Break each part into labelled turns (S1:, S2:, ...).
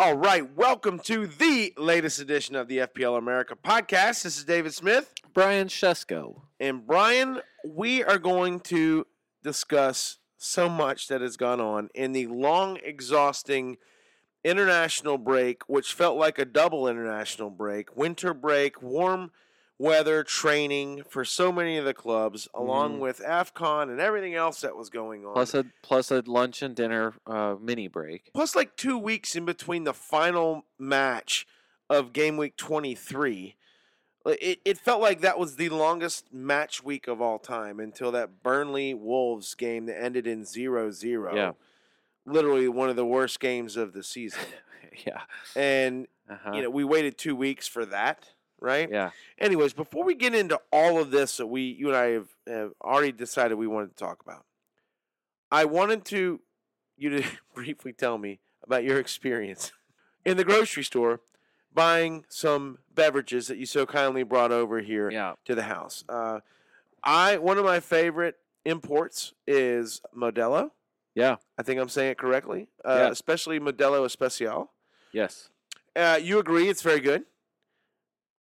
S1: All right, welcome to the latest edition of the FPL America podcast. This is David Smith.
S2: Brian Shesko.
S1: And Brian, we are going to discuss so much that has gone on in the long, exhausting international break, which felt like a double international break, winter break, warm weather training for so many of the clubs, along
S2: Mhm.
S1: with AFCON and everything else that was going on.
S2: Plus a plus a lunch and dinner uh, mini break.
S1: plus like two weeks in between the final match of game week 23 it, it felt like that was the longest match week of all time until that burnley wolves game that ended in 0-0
S2: Yeah.
S1: literally one of the worst games of the season
S2: yeah.
S1: and
S2: Uh-huh.
S1: you know we waited two weeks for that right
S2: yeah.
S1: anyways before we get into all of this that we you and i have, have already decided we wanted to talk about i wanted to you to briefly tell me about your experience in the grocery store buying some beverages that you so kindly brought over here
S2: Yeah.
S1: to the house uh, i one of my favorite imports is modelo
S2: Yeah.
S1: i think i'm saying it correctly uh,
S2: Yeah.
S1: especially modelo especial
S2: Yes.
S1: uh, you agree it's very good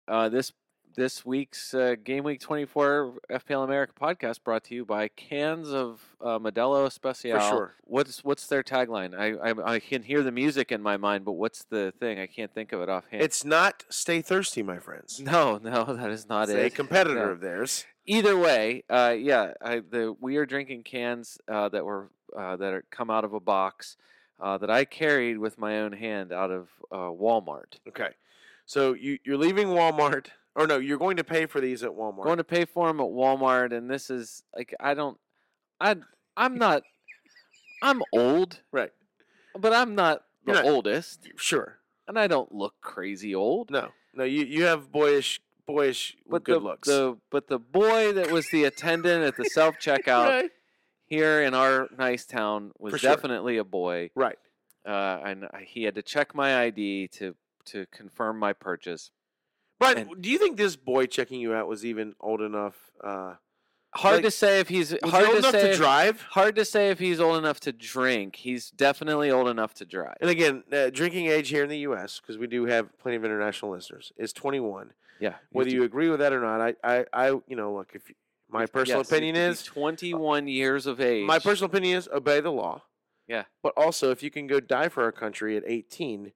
S2: Uh, this this week's uh, Game Week 24 FPL America podcast brought to you by cans of uh, Modelo Especial.
S1: sure.
S2: What's what's their tagline? I, I I can hear the music in my mind, but what's the thing? I can't think of it offhand.
S1: it's not stay thirsty my friends
S2: no, no, that is not
S1: it's
S2: it.
S1: a competitor
S2: No.
S1: of theirs
S2: Either way, uh, yeah, I, the we are drinking cans uh, that were uh, that are come out of a box uh, that I carried with my own hand out of uh, Walmart.
S1: Okay. So you, you're leaving Walmart, or no, you're going to pay for these at Walmart.
S2: Going to pay for them at Walmart, and this is like I don't, I I'm not, I'm old,
S1: right.
S2: but I'm not the
S1: not-
S2: oldest,
S1: Sure.
S2: and I don't look crazy old.
S1: No. No, you, you have boyish, boyish
S2: But
S1: good
S2: the,
S1: looks.
S2: the but the boy that was the attendant at the self checkout
S1: right.
S2: here in our nice town was
S1: sure.
S2: definitely a boy.
S1: Right.
S2: uh, and he had to check my ID to to confirm my purchase.
S1: But
S2: And-
S1: do you think this boy checking you out was even old enough? Uh,
S2: Hard
S1: Like,
S2: to say if he's hard
S1: he old
S2: to
S1: enough
S2: say
S1: to
S2: if-
S1: drive?
S2: hard to say if he's old enough to drink. He's definitely old enough to drive.
S1: And again, uh, drinking age here in the U.S., because we do have plenty of international listeners, is 21.
S2: Yeah.
S1: Whether you agree with that or not, I, I, I you know, look, if my personal
S2: Yes,
S1: opinion is
S2: be 21 years of age.
S1: My personal opinion is obey the law.
S2: Yeah.
S1: But also, if you can go die for our country at 18, I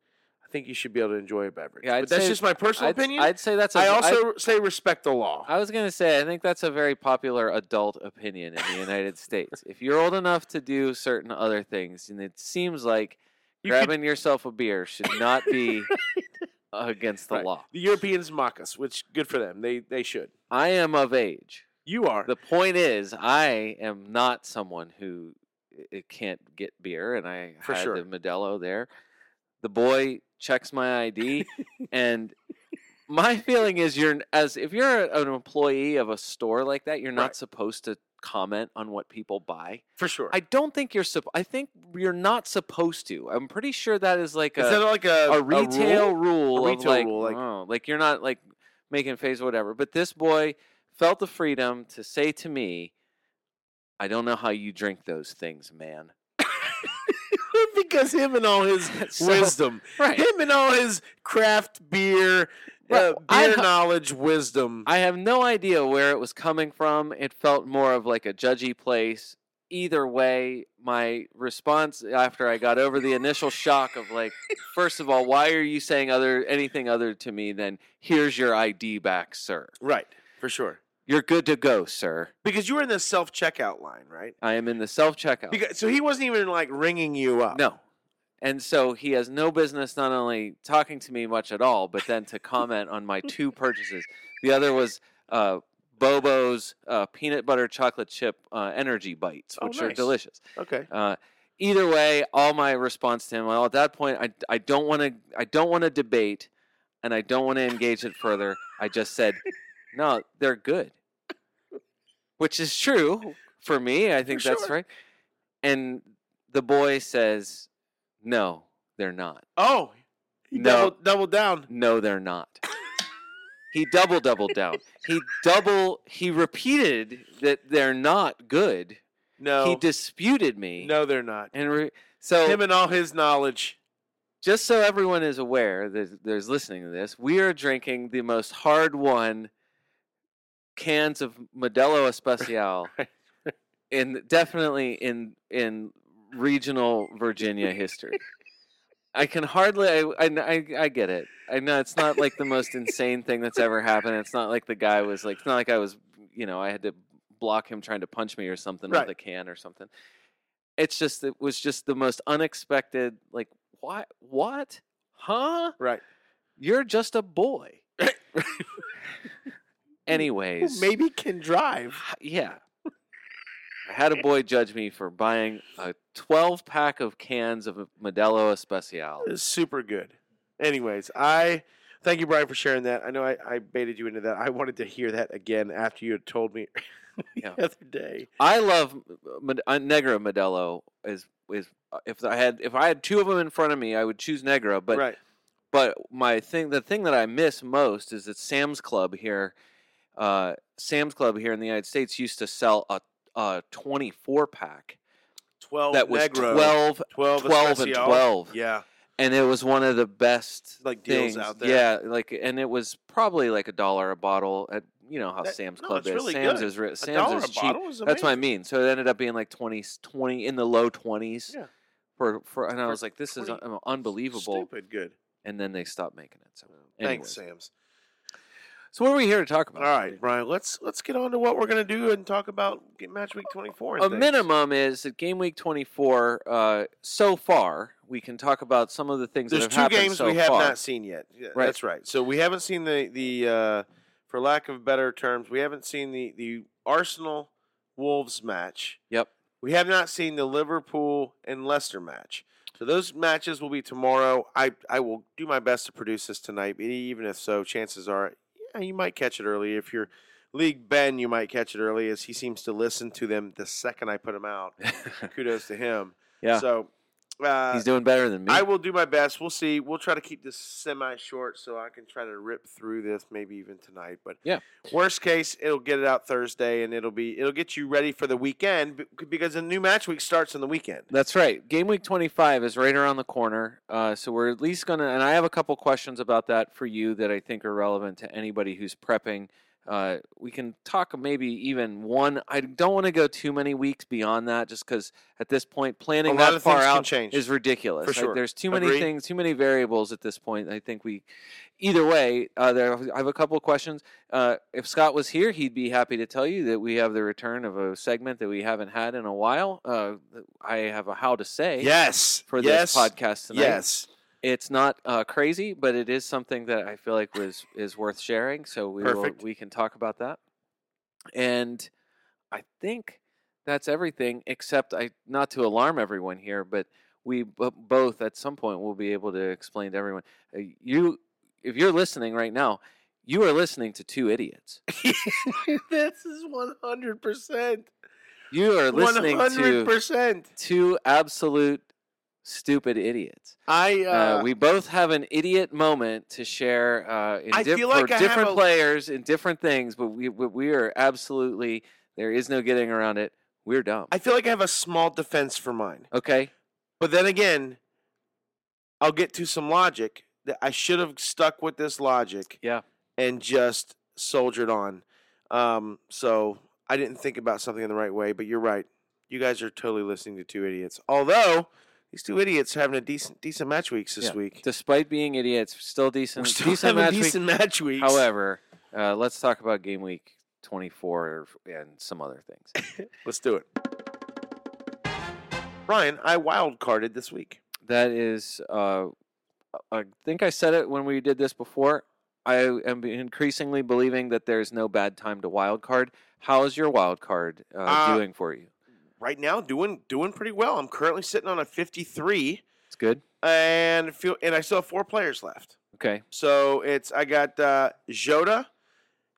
S1: think you should be able to enjoy a beverage.
S2: Yeah, I'd
S1: but that's
S2: say-
S1: just my personal
S2: I'd,
S1: opinion.
S2: I'd say that's. a-
S1: I also say respect the law.
S2: I was gonna say I think that's a very popular adult opinion in the United States. If you're old enough to do certain other things, and it seems like
S1: You could-
S2: grabbing yourself a beer should not be against the
S1: Right.
S2: law.
S1: the Europeans mock us, which good for them. They they should.
S2: I am of age.
S1: You are.
S2: The point is, I am not someone who i- i- can't get beer, and I
S1: For
S2: had
S1: sure.
S2: the Modelo there. The boy checks my ID, and my feeling is, you're as if you're an employee of a store like that, you're not
S1: Right.
S2: supposed to comment on what people buy.
S1: for sure.
S2: I don't think you're. Supp- I think you're not supposed to. I'm pretty sure that is like
S1: is
S2: a
S1: that like a,
S2: a retail
S1: rule?
S2: rule,
S1: A
S2: of
S1: retail
S2: like,
S1: rule, like-
S2: oh, like you're not like making face or whatever. But this boy felt the freedom to say to me, "I don't know how you drink those things, man."
S1: Because him and all his
S2: So-
S1: wisdom,
S2: Right.
S1: him and all his craft beer, uh, beer
S2: ho-
S1: knowledge, wisdom.
S2: I have no idea where it was coming from. It felt more of like a judgy place. Either way, my response after I got over the initial shock of like, first of all, why are you saying other anything other to me than here's your ID back, sir?
S1: right, for sure.
S2: You're good to go, sir.
S1: Because you were in the self checkout line, right?
S2: I am in the self checkout.
S1: Because, so he wasn't even like ringing you up.
S2: No. And so he has no business not only talking to me much at all, but then to comment on my two purchases. The other was uh, Bobo's uh, peanut butter chocolate chip uh, energy bites,
S1: Oh,
S2: which are delicious.
S1: Okay.
S2: Uh, either way, all my response to him, well, at that point, I, I don't want to I don't want to debate, and I don't want to engage it further. I just said, no, they're good, which is true for me. I think that's
S1: sure.
S2: right. And the boy says, no, they're not.
S1: Oh, he
S2: No.
S1: doubled, doubled down.
S2: No, they're not. he double doubled down. He double he repeated that they're not good.
S1: No,
S2: He disputed me.
S1: no, they're not.
S2: And re- so
S1: Him and all his knowledge.
S2: just so everyone is aware that there's listening to this, we are drinking the most hard won cans of Modelo Especial in definitely in in regional Virginia history. I can hardly. I, I I I get it. I know it's not like the most insane thing that's ever happened. It's not like the guy was like. It's not like I was. You know, I had to block him trying to punch me or something
S1: Right.
S2: with a can or something. It's just it was just the most unexpected. Like what? What? Huh?
S1: Right.
S2: You're just a boy. Anyways,
S1: Maybe can drive.
S2: yeah. I had a boy judge me for buying a 12 pack of cans of Modelo Especial.
S1: It's super good. Anyways, I thank you, Brian, for sharing that. I know I, I baited you into that. I wanted to hear that again after you had told me the
S2: Yeah.
S1: other day.
S2: I love uh, Negra Modelo. Is is uh, if I had if I had two of them in front of me, I would choose Negra. But
S1: right.
S2: but my thing, the thing that I miss most is that Sam's Club here, uh, Sam's Club here in the United States used to sell a a 24 pack
S1: 12
S2: that was
S1: Negro,
S2: 12
S1: 12,
S2: 12 and 12.
S1: Yeah.
S2: and it was one of the best
S1: Like deals
S2: things.
S1: out there.
S2: Yeah, like and it was probably like a dollar a bottle at you know how
S1: That-
S2: Sam's
S1: no,
S2: Club is.
S1: really
S2: Sam's
S1: good.
S2: is re- Sam's is cheap.
S1: is
S2: That's what I mean. So it ended up being like 20, 20 in the low twenties.
S1: Yeah.
S2: For for and I was like, this is un- unbelievable.
S1: Stupid good.
S2: And then they stopped making it. So
S1: Thanks. Sam's.
S2: So what are we here to talk about?
S1: All right. Brian. Let's let's get on to what we're gonna do and talk about match week twenty four.
S2: a minimum is that game week 24 uh, so far we can talk about some of the things
S1: There's
S2: that have
S1: two
S2: happened
S1: games
S2: so
S1: we have
S2: far.
S1: not seen yet. Yeah,
S2: Right.
S1: That's right. So we haven't seen the the uh, for lack of better terms, we haven't seen the the Arsenal Wolves match.
S2: Yep.
S1: We have not seen the Liverpool and Leicester match. So those matches will be tomorrow. I I will do my best to produce this tonight. but Even if so, chances are you might catch it early. If you're League Ben, you might catch it early as he seems to listen to them the second I put them out. Kudos to him.
S2: yeah,
S1: So uh,
S2: he's doing better than me.
S1: I will do my best. We'll see. We'll try to keep this semi short so I can try to rip through this maybe even tonight. But
S2: Yeah.
S1: worst case, it'll get it out Thursday and it'll be it'll get you ready for the weekend because the new match week starts on the weekend.
S2: That's right. Game week 25 is right around the corner. Uh, so we're at least going to, and I have a couple questions about that for you that I think are relevant to anybody who's prepping. Uh, we can talk maybe even one. I don't want to go too many weeks beyond that just because at this point, planning that far out
S1: change.
S2: is ridiculous.
S1: For sure.
S2: there's too many
S1: Agree.
S2: things, too many variables at this point. I think we, either way, uh, there, I have a couple of questions. Uh, if Scott was here, he'd be happy to tell you that we have the return of a segment that we haven't had in a while. Uh, I have a how to say
S1: Yes.
S2: for
S1: yes.
S2: this podcast tonight.
S1: Yes.
S2: It's not uh, crazy, but it is something that I feel like was is worth sharing. So we will, we can talk about that. And I think that's everything, except I not to alarm everyone here, but we b- both at some point will be able to explain to everyone. Uh, you, if you're listening right now, you are listening to two idiots.
S1: this is one hundred percent.
S2: You are listening
S1: hundred
S2: to
S1: percent.
S2: two absolute stupid idiots.
S1: I
S2: Uh,
S1: uh,
S2: we both have an idiot moment to share uh, in
S1: I feel like
S2: for
S1: I
S2: different
S1: a-
S2: players in different things, but we we we are absolutely there is no getting around it. We're dumb.
S1: I feel like I have a small defense for mine.
S2: okay,
S1: But then again, I'll get to some logic that I should have stuck with this logic
S2: yeah,
S1: and just soldiered on. Um, so I didn't think about something in the right way, but you're right. You guys are totally listening to two idiots. Although these two idiots are having a decent decent match weeks this
S2: Yeah.
S1: week.
S2: despite being idiots, still decent.
S1: We're still
S2: decent
S1: having
S2: match week.
S1: decent match weeks.
S2: However, uh, let's talk about game week twenty four and some other things.
S1: let's do it. Ryan, I wild carded this week.
S2: that is, uh, I think I said it when we did this before. I am increasingly believing that there's no bad time to wild card. How is your wild card uh,
S1: Uh,
S2: doing for you?
S1: Right now, doing doing pretty well. I'm currently sitting on a 53,
S2: It's good.
S1: and feel and I still have four players left.
S2: Okay.
S1: So it's I got uh, Jota,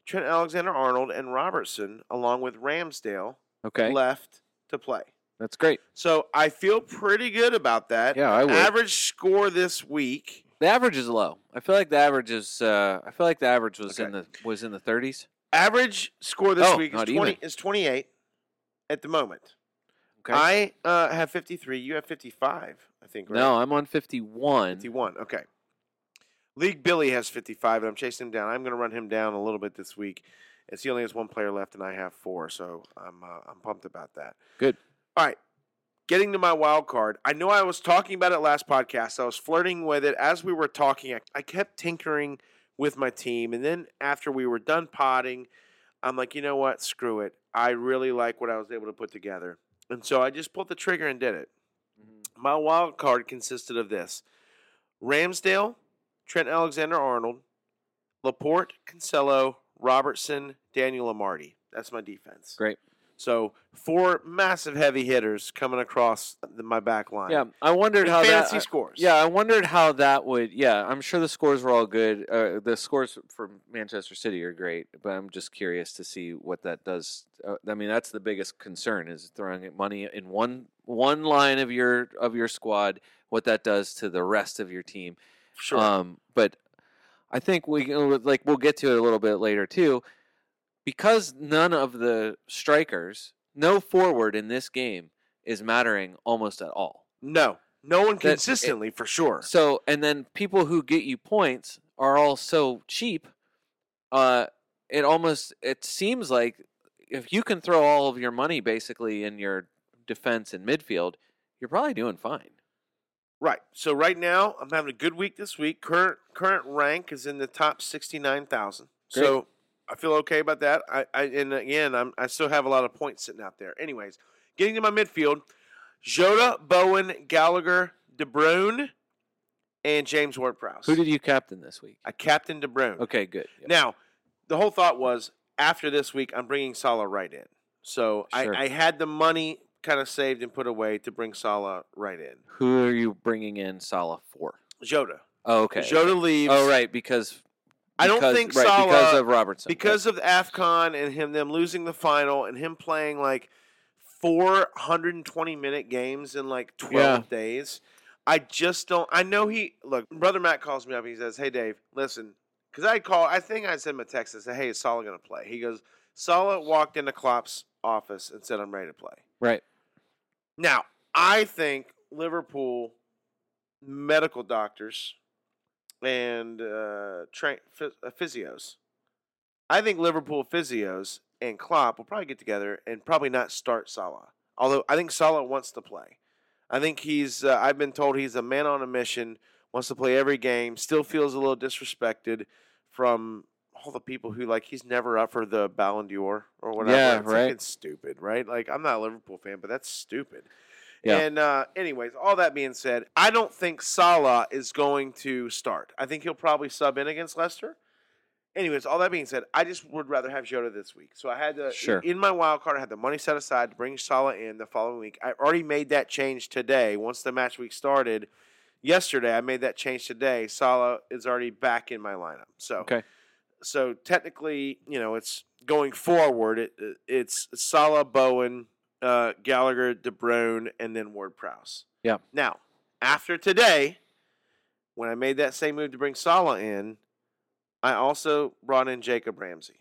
S1: Trent Alexander-Arnold, and Robertson, along with Ramsdale,
S2: Okay.
S1: left to play.
S2: That's great.
S1: So I feel pretty good about that.
S2: Yeah, I would.
S1: Average score this week.
S2: The average is low. I feel like the average is. Uh, I feel like the average was in the was in the 30s.
S1: Average score this
S2: Oh,
S1: week is
S2: not
S1: twenty
S2: even.
S1: is twenty eight at the moment.
S2: Okay.
S1: I uh, have 53. You have 55, I think, right?
S2: No, I'm on 51.
S1: 51. Okay. League Billy has 55, and I'm chasing him down. I'm going to run him down a little bit this week. As he only has one player left, and I have four, so I'm uh, I'm pumped about that.
S2: Good.
S1: All right. Getting to my wild card, I know I was talking about it last podcast. I was flirting with it as we were talking. I, I kept tinkering with my team, and then after we were done potting, I'm like, you know what? Screw it. I really like what I was able to put together, and so I just pulled the trigger and did it.
S2: Mhm.
S1: My wild card consisted of this: Ramsdale, Trent Alexander-Arnold, Laporte, Cancelo, Robertson, Daniel Amartey. That's my defense.
S2: Great.
S1: So four massive heavy hitters coming across the, my back line.
S2: Yeah, I wondered how that.
S1: fantasy
S2: I-
S1: scores.
S2: Yeah, I wondered how that would. Yeah, I'm sure the scores were all good. Uh, the scores for Manchester City are great, but I'm just curious to see what that does. Uh, I mean, that's the biggest concern is throwing money in one one line of your of your squad. What that does to the rest of your team.
S1: sure.
S2: Um, but I think we uh, like we'll get to it a little bit later too, because none of the strikers, no forward in this game is mattering almost at all.
S1: no, no one consistently for sure.
S2: So, and then people who get you points are all so cheap. Uh, it almost it seems like if you can throw all of your money basically in your defense and midfield, you're probably doing fine.
S1: Right. So right now, I'm having a good week this week. Current current rank is in the top sixty nine thousand. So I feel okay about that. I, I and again, I'm I still have a lot of points sitting out there. Anyways, getting to my midfield, Jota, Bowen, Gallagher, De Bruyne, and James Ward-Prowse.
S2: Who did you captain this week?
S1: I captain De Bruyne.
S2: Okay, good. Yep.
S1: Now, the whole thought was after this week, I'm bringing Salah right in. So
S2: Sure.
S1: I, I had the money kind of saved and put away to bring Salah right in.
S2: Who are you bringing in Salah for?
S1: Jota.
S2: Oh, okay.
S1: Jota leaves.
S2: Oh, right, because
S1: I don't think
S2: right,
S1: Salah
S2: because of Robertson.
S1: Because of AFCON and him them losing the final and him playing like 420 minute games in like 12
S2: Yeah.
S1: days. I just don't. I know he look. Brother Matt calls me up. He says, "Hey Dave, listen." Because I call. I think I sent him a text and said, "Hey, is Salah going to play?" He goes, "Salah walked into Klopp's office and said, I'm ready to play."
S2: right.
S1: Now, I think Liverpool medical doctors and uh, tra- uh, physios. I think Liverpool physios and Klopp will probably get together and probably not start Salah. Although I think Salah wants to play. I think he's. Uh, I've been told he's a man on a mission. Wants to play every game. Still feels a little disrespected from all the people who like he's never up for the Ballon d'Or or whatever.
S2: Yeah,
S1: it's
S2: right.
S1: Like, it's stupid, right? Like I'm not a Liverpool fan, but that's stupid.
S2: Yeah.
S1: And uh, anyways, all that being said, I don't think Salah is going to start. I think he'll probably sub in against Leicester. Anyways, all that being said, I just would rather have Jota this week. So I had to
S2: Sure.
S1: in my wild card. I had the money set aside to bring Salah in the following week. I already made that change today. Once the match week started yesterday, I made that change today. Salah is already back in my lineup. So
S2: Okay.
S1: so technically, you know, it's going forward. It, it- it's Salah, Bowen, uh, Gallagher, De Bruyne, and then Ward Prowse.
S2: Yeah.
S1: Now, after today, when I made that same move to bring Salah in, I also brought in Jacob Ramsey.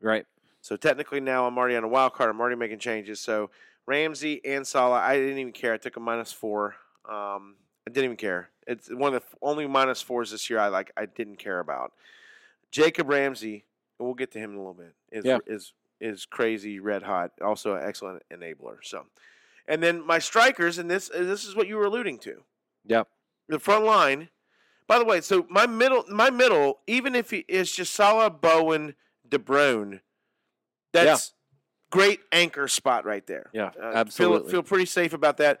S2: Right.
S1: So technically now I'm already on a wild card. I'm already making changes. So Ramsey and Salah, I didn't even care. I took a minus four. Um, I didn't even care. It's one of the only minus fours this year I like. I didn't care about. Jacob Ramsey, and we'll get to him in a little bit. Is
S2: Yeah.
S1: is is crazy, red hot. Also an excellent enabler. So, and then my strikers, and this this is what you were alluding to
S2: Yep.
S1: the front line. By the way, so my middle, my middle, even if he is just Salah, Bowen, De Bruyne, that's great anchor spot right there.
S2: Yeah.
S1: Uh,
S2: absolutely.
S1: Feel, feel pretty safe about that.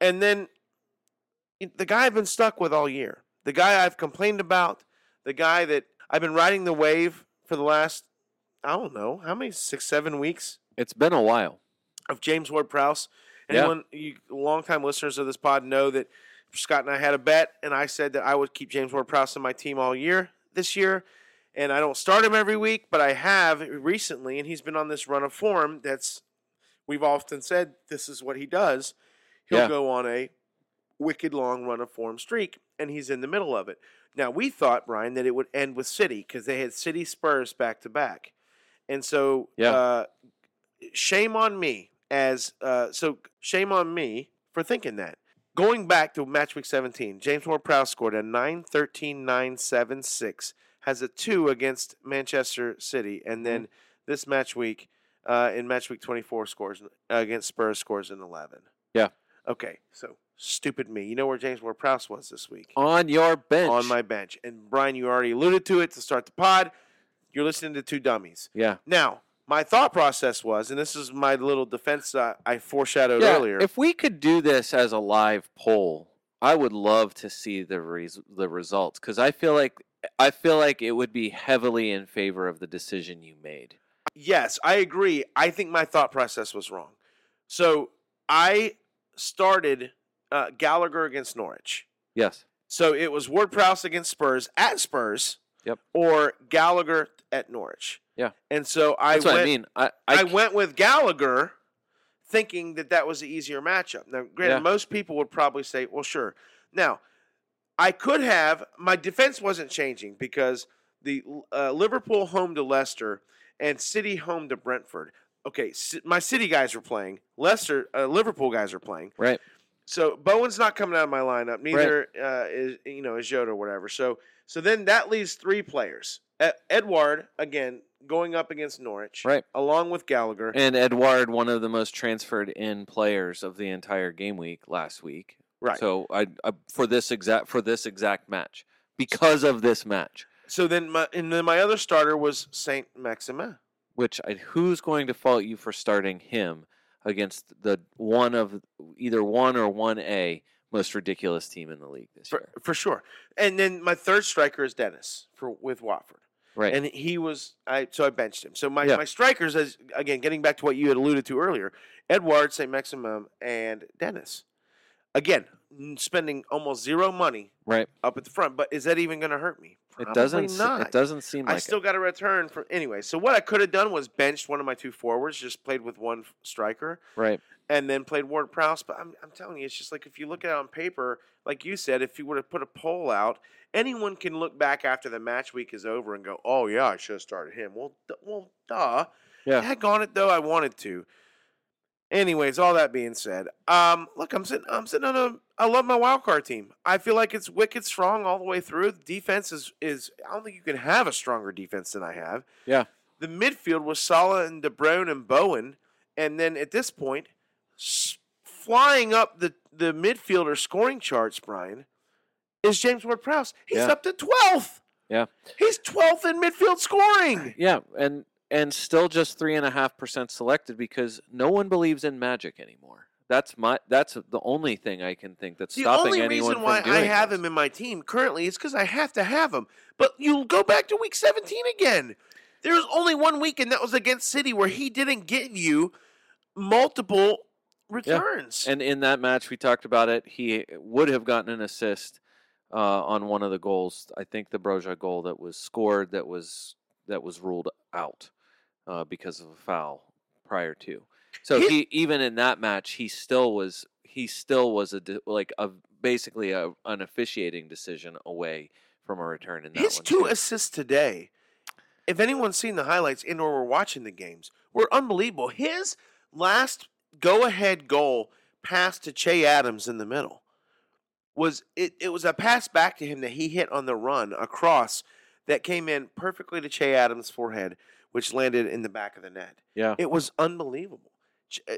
S1: And then the guy I've been stuck with all year, the guy I've complained about, the guy that I've been riding the wave for the last, I don't know, how many, six, seven weeks
S2: it's been a while.
S1: of James Ward Prowse.
S2: Yeah.
S1: Anyone, you longtime listeners of this pod know that Scott and I had a bet, and I said that I would keep James Ward Prowse in my team all year this year. And I don't start him every week, but I have recently, and he's been on this run of form that's we've often said this is what he does. He'll
S2: Yeah.
S1: go on a wicked long run of form streak, and he's in the middle of it. Now we thought, Brian, that it would end with City because they had City Spurs back to back. And so
S2: Yeah.
S1: uh, shame on me as uh, so. Shame on me for thinking that. Going back to match week 17, James Ward Prowse scored a 9 13 9 7 6, has a 2 against Manchester City, and then this match week, uh, in match week 24, scores against Spurs, scores an 11.
S2: Yeah.
S1: Okay, so stupid me. You know where James Ward Prowse was this week?
S2: On your bench.
S1: On my bench. And Brian, you already alluded to it to start the pod. You're listening to two dummies.
S2: yeah.
S1: Now, my thought process was, and this is my little defense uh, I foreshadowed
S2: yeah.
S1: earlier.
S2: If we could do this as a live poll, I would love to see the res- the results because I feel like I feel like it would be heavily in favor of the decision you made.
S1: yes, I agree. I think my thought process was wrong. So I started uh, Gallagher against Norwich.
S2: Yes.
S1: So it was Ward Prowse against Spurs at Spurs.
S2: Yep.
S1: Or Gallagher at Norwich.
S2: Yeah.
S1: And so I
S2: That's
S1: went.
S2: what I mean. I I,
S1: I, went with Gallagher, thinking that that was the easier matchup. Now, granted,
S2: Yeah.
S1: most people would probably say, "Well, sure." Now, I could have my defense wasn't changing because the uh, Liverpool home to Leicester and City home to Brentford. Okay, my City guys are playing. Leicester, uh, Liverpool guys are playing.
S2: right.
S1: So Bowen's not coming out of my lineup. Neither uh, is you know is Jota or whatever. So so then that leaves three players. Edouard again going up against Norwich,
S2: Right.
S1: along with Gallagher.
S2: And Edouard, one of the most transferred in players of the entire game week last week.
S1: Right.
S2: So I, I for this exact for this exact match because of this match,
S1: So then my and then my other starter was Saint Maximin.
S2: which I, who's going to fault you for starting him against the one of either one or one A most ridiculous team in the league this
S1: For,
S2: year?
S1: for sure. And then my third striker is Dennis for with Watford.
S2: Right.
S1: And he was I so I benched him. So my,
S2: Yeah.
S1: my strikers as again getting back to what you had alluded to earlier, Edouard, Saint Maximin, and Dennis. Again, spending almost zero money
S2: right.
S1: up at the front, but is that even going to hurt me?
S2: It doesn't.
S1: Not.
S2: It doesn't seem Like I
S1: still
S2: it.
S1: got a return for anyway. So what I could have done was benched one of my two forwards, just played with one striker,
S2: Right.
S1: and then played Ward Prowse. But I'm, I'm telling you, it's just like if you look at it on paper, like you said, if you were to put a poll out, anyone can look back after the match week is over and go, "Oh yeah, I should have started him." Well, d- well, duh.
S2: Yeah.
S1: Heck on it though, I wanted to. Anyways, all that being said, um, look, I'm sitting, I'm sitting on a. I love my wild card team. I feel like it's wicked strong all the way through. The defense is is. I don't think you can have a stronger defense than I have.
S2: Yeah.
S1: The midfield was Salah and De Bruyne and Bowen, and then at this point, flying up the the midfielder scoring charts, Brian, is James Ward-Prowse. He's
S2: Yeah.
S1: up to twelfth.
S2: Yeah.
S1: He's twelfth in midfield scoring.
S2: Yeah, and and still just three and a half percent selected because no one believes in magic anymore. That's my. That's the only thing I can think that's
S1: The
S2: stopping
S1: only
S2: anyone
S1: reason
S2: from
S1: why
S2: doing
S1: I have
S2: this.
S1: him in my team currently is because I have to have him. But you go back to week 17 again. There was only one week, and that was against City, where he didn't give you multiple returns.
S2: And in that match, we talked about it. He would have gotten an assist uh, on one of the goals. I think the Broja goal that was scored that was that was ruled out uh, because of a foul prior to. So
S1: His-
S2: he even in that match, he still was he still was a like a basically a, an officiating decision away from a return in that
S1: His two
S2: too.
S1: assists today, if anyone's seen the highlights and or were watching the games, were unbelievable. His last go-ahead goal pass to Che Adams in the middle was it, it was a pass back to him that he hit on the run across that came in perfectly to Che Adams' forehead, which landed in the back of the net.
S2: yeah.
S1: It was unbelievable. Uh,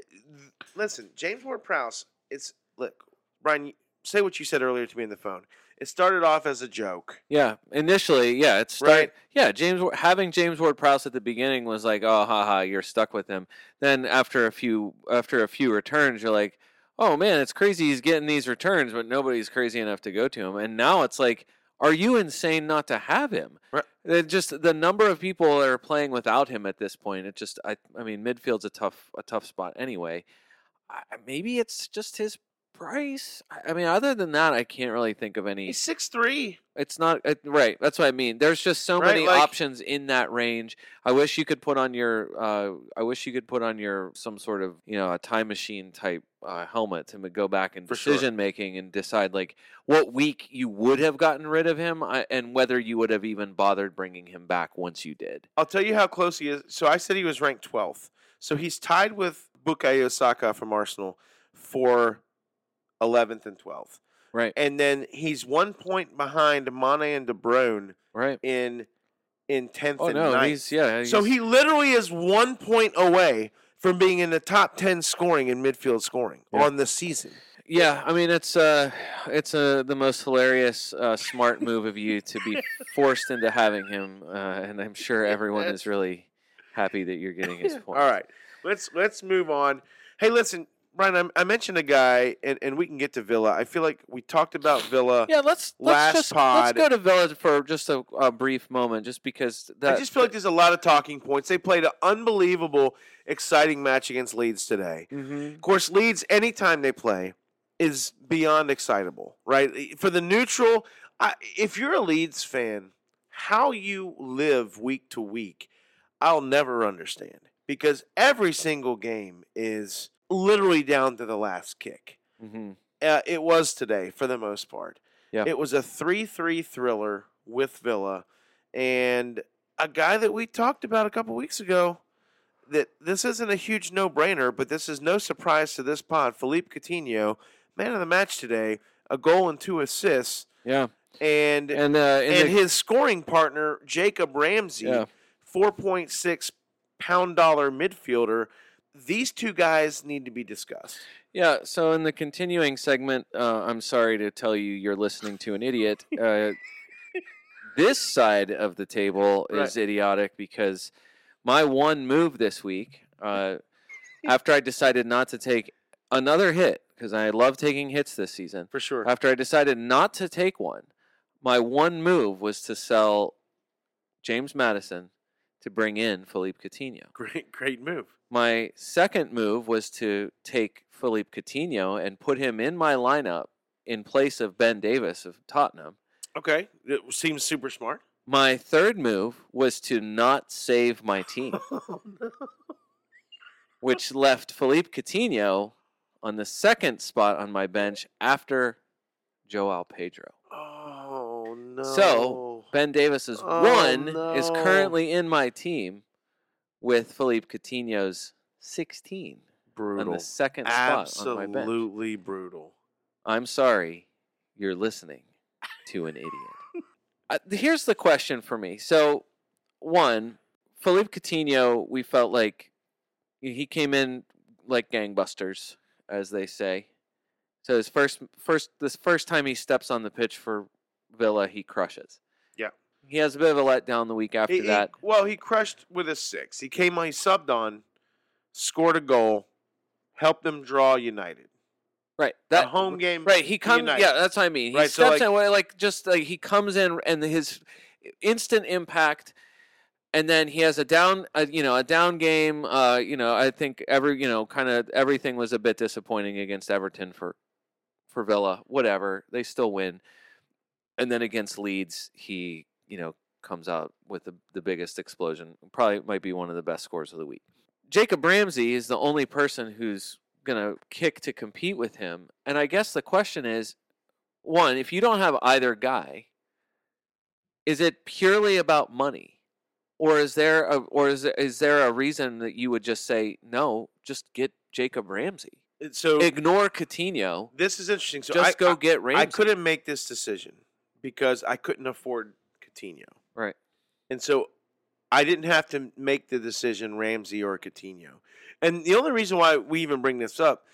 S1: Listen, James Ward Prowse, it's look, Brian, say what you said earlier to me on the phone. It started off as a joke.
S2: Yeah, initially, yeah, it's
S1: Right.
S2: Yeah, James having James Ward Prowse at the beginning was like, oh, haha, you're stuck with him. Then after a few after a few returns, you're like, oh man, it's crazy he's getting these returns, but nobody's crazy enough to go to him. And now it's like, are you insane not to have him?
S1: Right.
S2: Just the number of people that are playing without him at this point. It just, I, I mean, midfield's a tough a tough spot anyway. I, maybe it's just his price. I mean, other than that, I can't really think of any.
S1: He's six three.
S2: It's not it, right. That's what I mean. There's just so
S1: Right,
S2: many
S1: like-
S2: options in that range. I wish you could put on your. Uh, I wish you could put on your some sort of you know a time machine type uh, helmet to go back in
S1: For sure.
S2: decision making and decide like what week you would have gotten rid of him and whether you would have even bothered bringing him back once you did.
S1: I'll tell you how close he is. So I said he was ranked twelfth. So he's tied with Bukayo Saka from Arsenal for 11th and 12th.
S2: Right.
S1: And then he's one point behind Mane and De Bruyne
S2: Right.
S1: in in 10th
S2: Oh
S1: and
S2: no,
S1: 9th.
S2: he's yeah.
S1: so he literally is one point away from being in the top 10 scoring in midfield scoring
S2: Yeah.
S1: on the season.
S2: Yeah, I mean it's uh it's uh, the most hilarious uh, smart move of you to be forced into having him, uh, and I'm sure everyone is really happy that you're getting his point.
S1: All right, let's let's move on. Hey, listen, Brian, I, I mentioned a guy, and, and we can get to Villa. I feel like we talked about Villa.
S2: Yeah, let's
S1: Last
S2: let's just
S1: pod-
S2: let's go to Villa for just a, a brief moment, just because that
S1: I just feel like there's a lot of talking points. They played an unbelievable, exciting match against Leeds today.
S2: Mhm.
S1: Of course, Leeds, anytime they play, is beyond excitable, right? For the neutral, I, if you're a Leeds fan, how you live week to week, I'll never understand because every single game is literally down to the last kick.
S2: Mhm.
S1: Uh, it was today for the most part.
S2: Yeah.
S1: It was a 3 3 thriller with Villa and a guy that we talked about a couple weeks ago. That this isn't a huge no brainer, but this is no surprise to this pod. Philippe Coutinho, man of the match today, a goal and two assists,
S2: yeah,
S1: and
S2: and uh,
S1: and
S2: the-
S1: his scoring partner Jacob Ramsey,
S2: Yeah.
S1: four point six pound dollar midfielder. These two guys need to be discussed.
S2: Yeah, so in the continuing segment, uh, I'm sorry to tell you you're listening to an idiot. Uh, this side of the table is idiotic because my one move this week, uh, after I decided not to take another hit, because I love taking hits this season,
S1: For sure.
S2: after I decided not to take one, my one move was to sell James Maddison to bring in Philippe Coutinho.
S1: Great, great move.
S2: My second move was to take Philippe Coutinho and put him in my lineup in place of Ben Davies of Tottenham.
S1: Okay, it seems super smart.
S2: My third move was to not save my team, oh, which left Philippe Coutinho on the second spot on my bench after Joao Pedro.
S1: Oh no!
S2: So, Ben Davies's
S1: Oh,
S2: one is currently in my team with Philippe Coutinho's 16
S1: brutal,
S2: on the second spot on my bench.
S1: absolutely brutal.
S2: I'm sorry, you're listening to an idiot. uh, here's the question for me. So, one, Philippe Coutinho, we felt like he came in like gangbusters, as they say. So his first, first, this first time he steps on the pitch for Villa, he crushes. He has a bit of a letdown the week after
S1: He- he-
S2: that.
S1: well, he crushed with a six. He came on, he subbed on, scored a goal, helped them draw United.
S2: Right.
S1: That
S2: That
S1: home game,
S2: Right, he comes.
S1: United.
S2: Yeah, that's what I mean. He
S1: Right, so, like-
S2: in, like just like he comes in and his instant impact, and then he has a down, uh, you know, a down game. Uh, you know, I think every, you know, kind of everything was a bit disappointing against Everton for for Villa. Whatever, they still win, and then against Leeds, he, you know, comes out with the the biggest explosion. Probably might be one of the best scores of the week. Jacob Ramsey is the only person who's going to kick to compete with him. And I guess the question is one, if you don't have either guy, is it purely about money? Or is there a, or is there, is there a reason that you would just say no, just get Jacob Ramsey.
S1: So
S2: Ignore Coutinho.
S1: this is interesting. So
S2: just
S1: I,
S2: go
S1: I,
S2: get Ramsey.
S1: I couldn't make this decision because I couldn't afford Coutinho.
S2: Right.
S1: And so I didn't have to make the decision Ramsey or Coutinho. And the only reason why we even bring this up,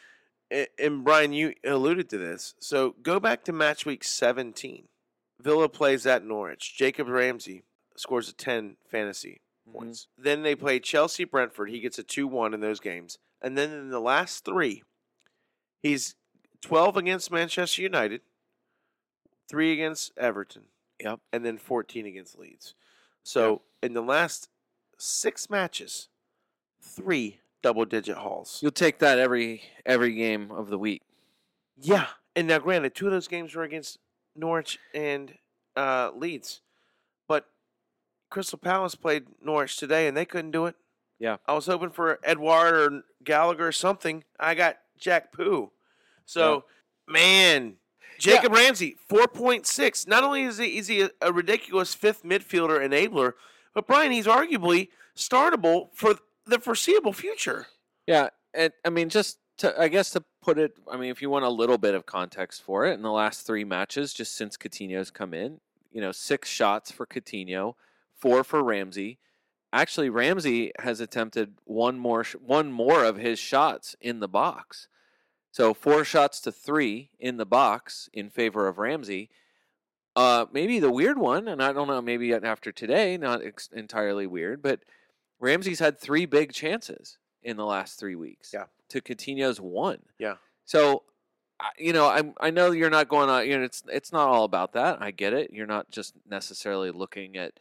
S1: and Brian, you alluded to this. So go back to match week 17. Villa plays at Norwich. Jacob Ramsey scores a 10 fantasy
S2: Mhm.
S1: points. Then they play Chelsea Brentford. He gets a 2 1 in those games. And then in the last three, he's 12 against Manchester United, 3 against Everton,
S2: Yep.
S1: and then 14 against Leeds. So in the last six matches, three double digit hauls.
S2: You'll take that every every game of the week.
S1: Yeah. And now, granted, two of those games were against Norwich and uh, Leeds. But Crystal Palace played Norwich today and they couldn't do it.
S2: Yeah.
S1: I was hoping for Edouard or Gallagher or something. I got Jack Poo. So, man, Jacob Ramsey, 4.6. Not only is he, is he a, a ridiculous fifth midfielder enabler, but Brian, he's arguably startable for the foreseeable future.
S2: Yeah, and I mean, just to, I guess to put it, I mean, if you want a little bit of context for it, in the last three matches, just since Coutinho's come in, you know, six shots for Coutinho, four for Ramsey. Actually, Ramsey has attempted one more, sh- one more of his shots in the box. So four shots to three in the box in favor of Ramsey. Uh, maybe the weird one, and I don't know, maybe after today, not ex- entirely weird, but Ramsey's had three big chances in the last three weeks.
S1: Yeah.
S2: To Coutinho's one.
S1: Yeah.
S2: So, you know, I'm, I know you're not going on. You know, it's it's not all about that. I get it. You're not just necessarily looking at,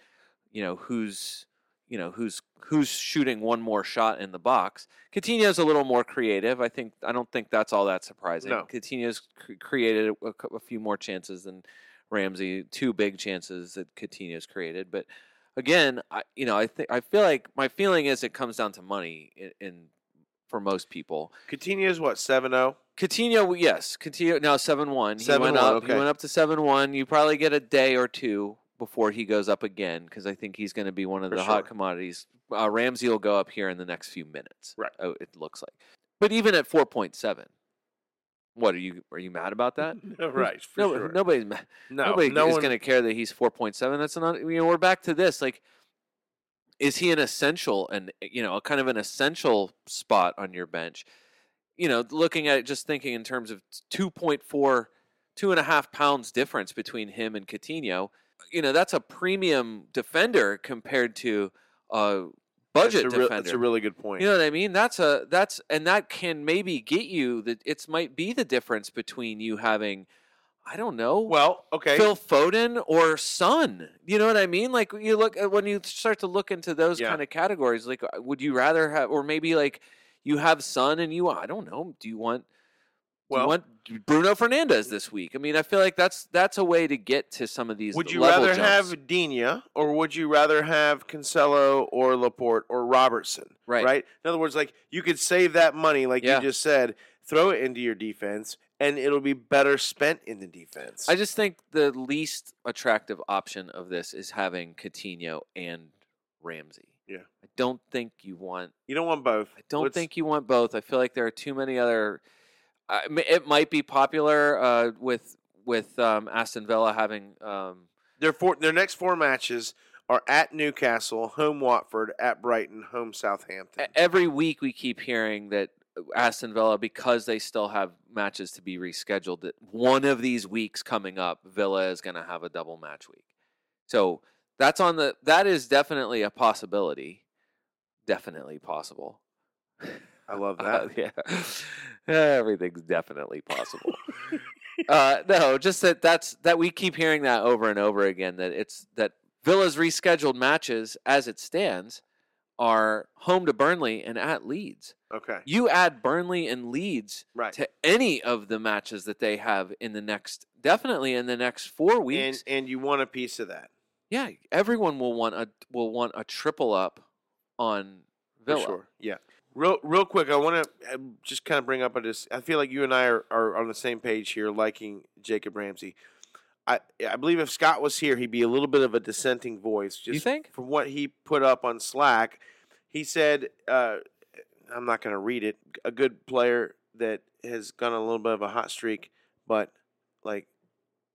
S2: you know, who's you know who's who's shooting one more shot in the box. Coutinho's a little more creative. I think I don't think that's all that surprising.
S1: No.
S2: Coutinho's cr- created a, a few more chances than Ramsey. Two big chances that Coutinho's created, but again, I you know I think I feel like my feeling is it comes down to money in, in for most people.
S1: Coutinho's what seven oh? zero.
S2: Coutinho, yes, Coutinho now seven one. He went up.
S1: okay.
S2: He went up to seven one. You probably get a day or two before he goes up again because I think he's going to be one of
S1: For
S2: the
S1: sure.
S2: hot commodities. Uh, Ramsey will go up here in the next few minutes.
S1: Right.
S2: Oh, it looks like. But even at four point seven, what are you are you mad about that?
S1: right. For
S2: No,
S1: sure.
S2: nobody's mad.
S1: no,
S2: Nobody
S1: no
S2: is
S1: one.
S2: going to care that he's 4.7. That's not, you know, we're back to this. Like, is he an essential and, you know, kind of an essential spot on your bench? You know, looking at it, just thinking in terms of 2.4, two and a half pounds difference between him and Coutinho, you know, that's a premium defender compared to a budget
S1: that's a,
S2: defender.
S1: that's a really good point.
S2: You know what I mean? That's a that's and that can maybe get you that it's might be the difference between you having I don't know
S1: well, okay.
S2: Phil Foden or Son. You know what I mean? Like you look at when you start to look into those
S1: Yeah.
S2: kind of categories, like uh, would you rather have or maybe like you have Son and you I don't know, do you want
S1: Well-
S2: you want Bruno Fernandes this week? I mean, I feel like that's that's a way to get to some of these
S1: would you rather
S2: jumps.
S1: have Digne or would you rather have Cancelo or Laporte or Robertson?
S2: Right.
S1: Right. In other words, like you could save that money, like
S2: Yeah.
S1: you just said, throw it into your defense, and it'll be better spent in the defense.
S2: I just think the least attractive option of this is having Coutinho and Ramsey.
S1: Yeah.
S2: I don't think you want.
S1: you don't want both.
S2: I don't
S1: Let's-
S2: think you want both. I feel like there are too many other. I it might be popular uh, with with um, Aston Villa having. Um,
S1: their four, their next four matches are at Newcastle, home Watford, at Brighton, home Southampton.
S2: every week we keep hearing that Aston Villa, because they still have matches to be rescheduled, that one of these weeks coming up, Villa is going to have a double match week. So that's on the. That is definitely a possibility. Definitely possible.
S1: I love
S2: Uh,
S1: that.
S2: yeah, everything's definitely possible. uh, no, just that that's that we keep hearing that over and over again. That it's that Villa's rescheduled matches, as it stands, are home to Burnley and at Leeds.
S1: okay.
S2: You add Burnley and Leeds
S1: Right.
S2: to any of the matches that they have in the next, definitely in the next four weeks.
S1: and you want a piece of that.
S2: yeah, everyone will want a will want a triple up on
S1: For
S2: Villa.
S1: sure. Yeah. Real, real quick, I want to just kind of bring up a just, I feel like you and I are, are on the same page here, liking Jacob Ramsey. I I believe if Scott was here, he'd be a little bit of a dissenting voice. Just
S2: You think?
S1: from what he put up on Slack, he said, uh, "I'm not going to read it." A good player that has gone a little bit of a hot streak, but like,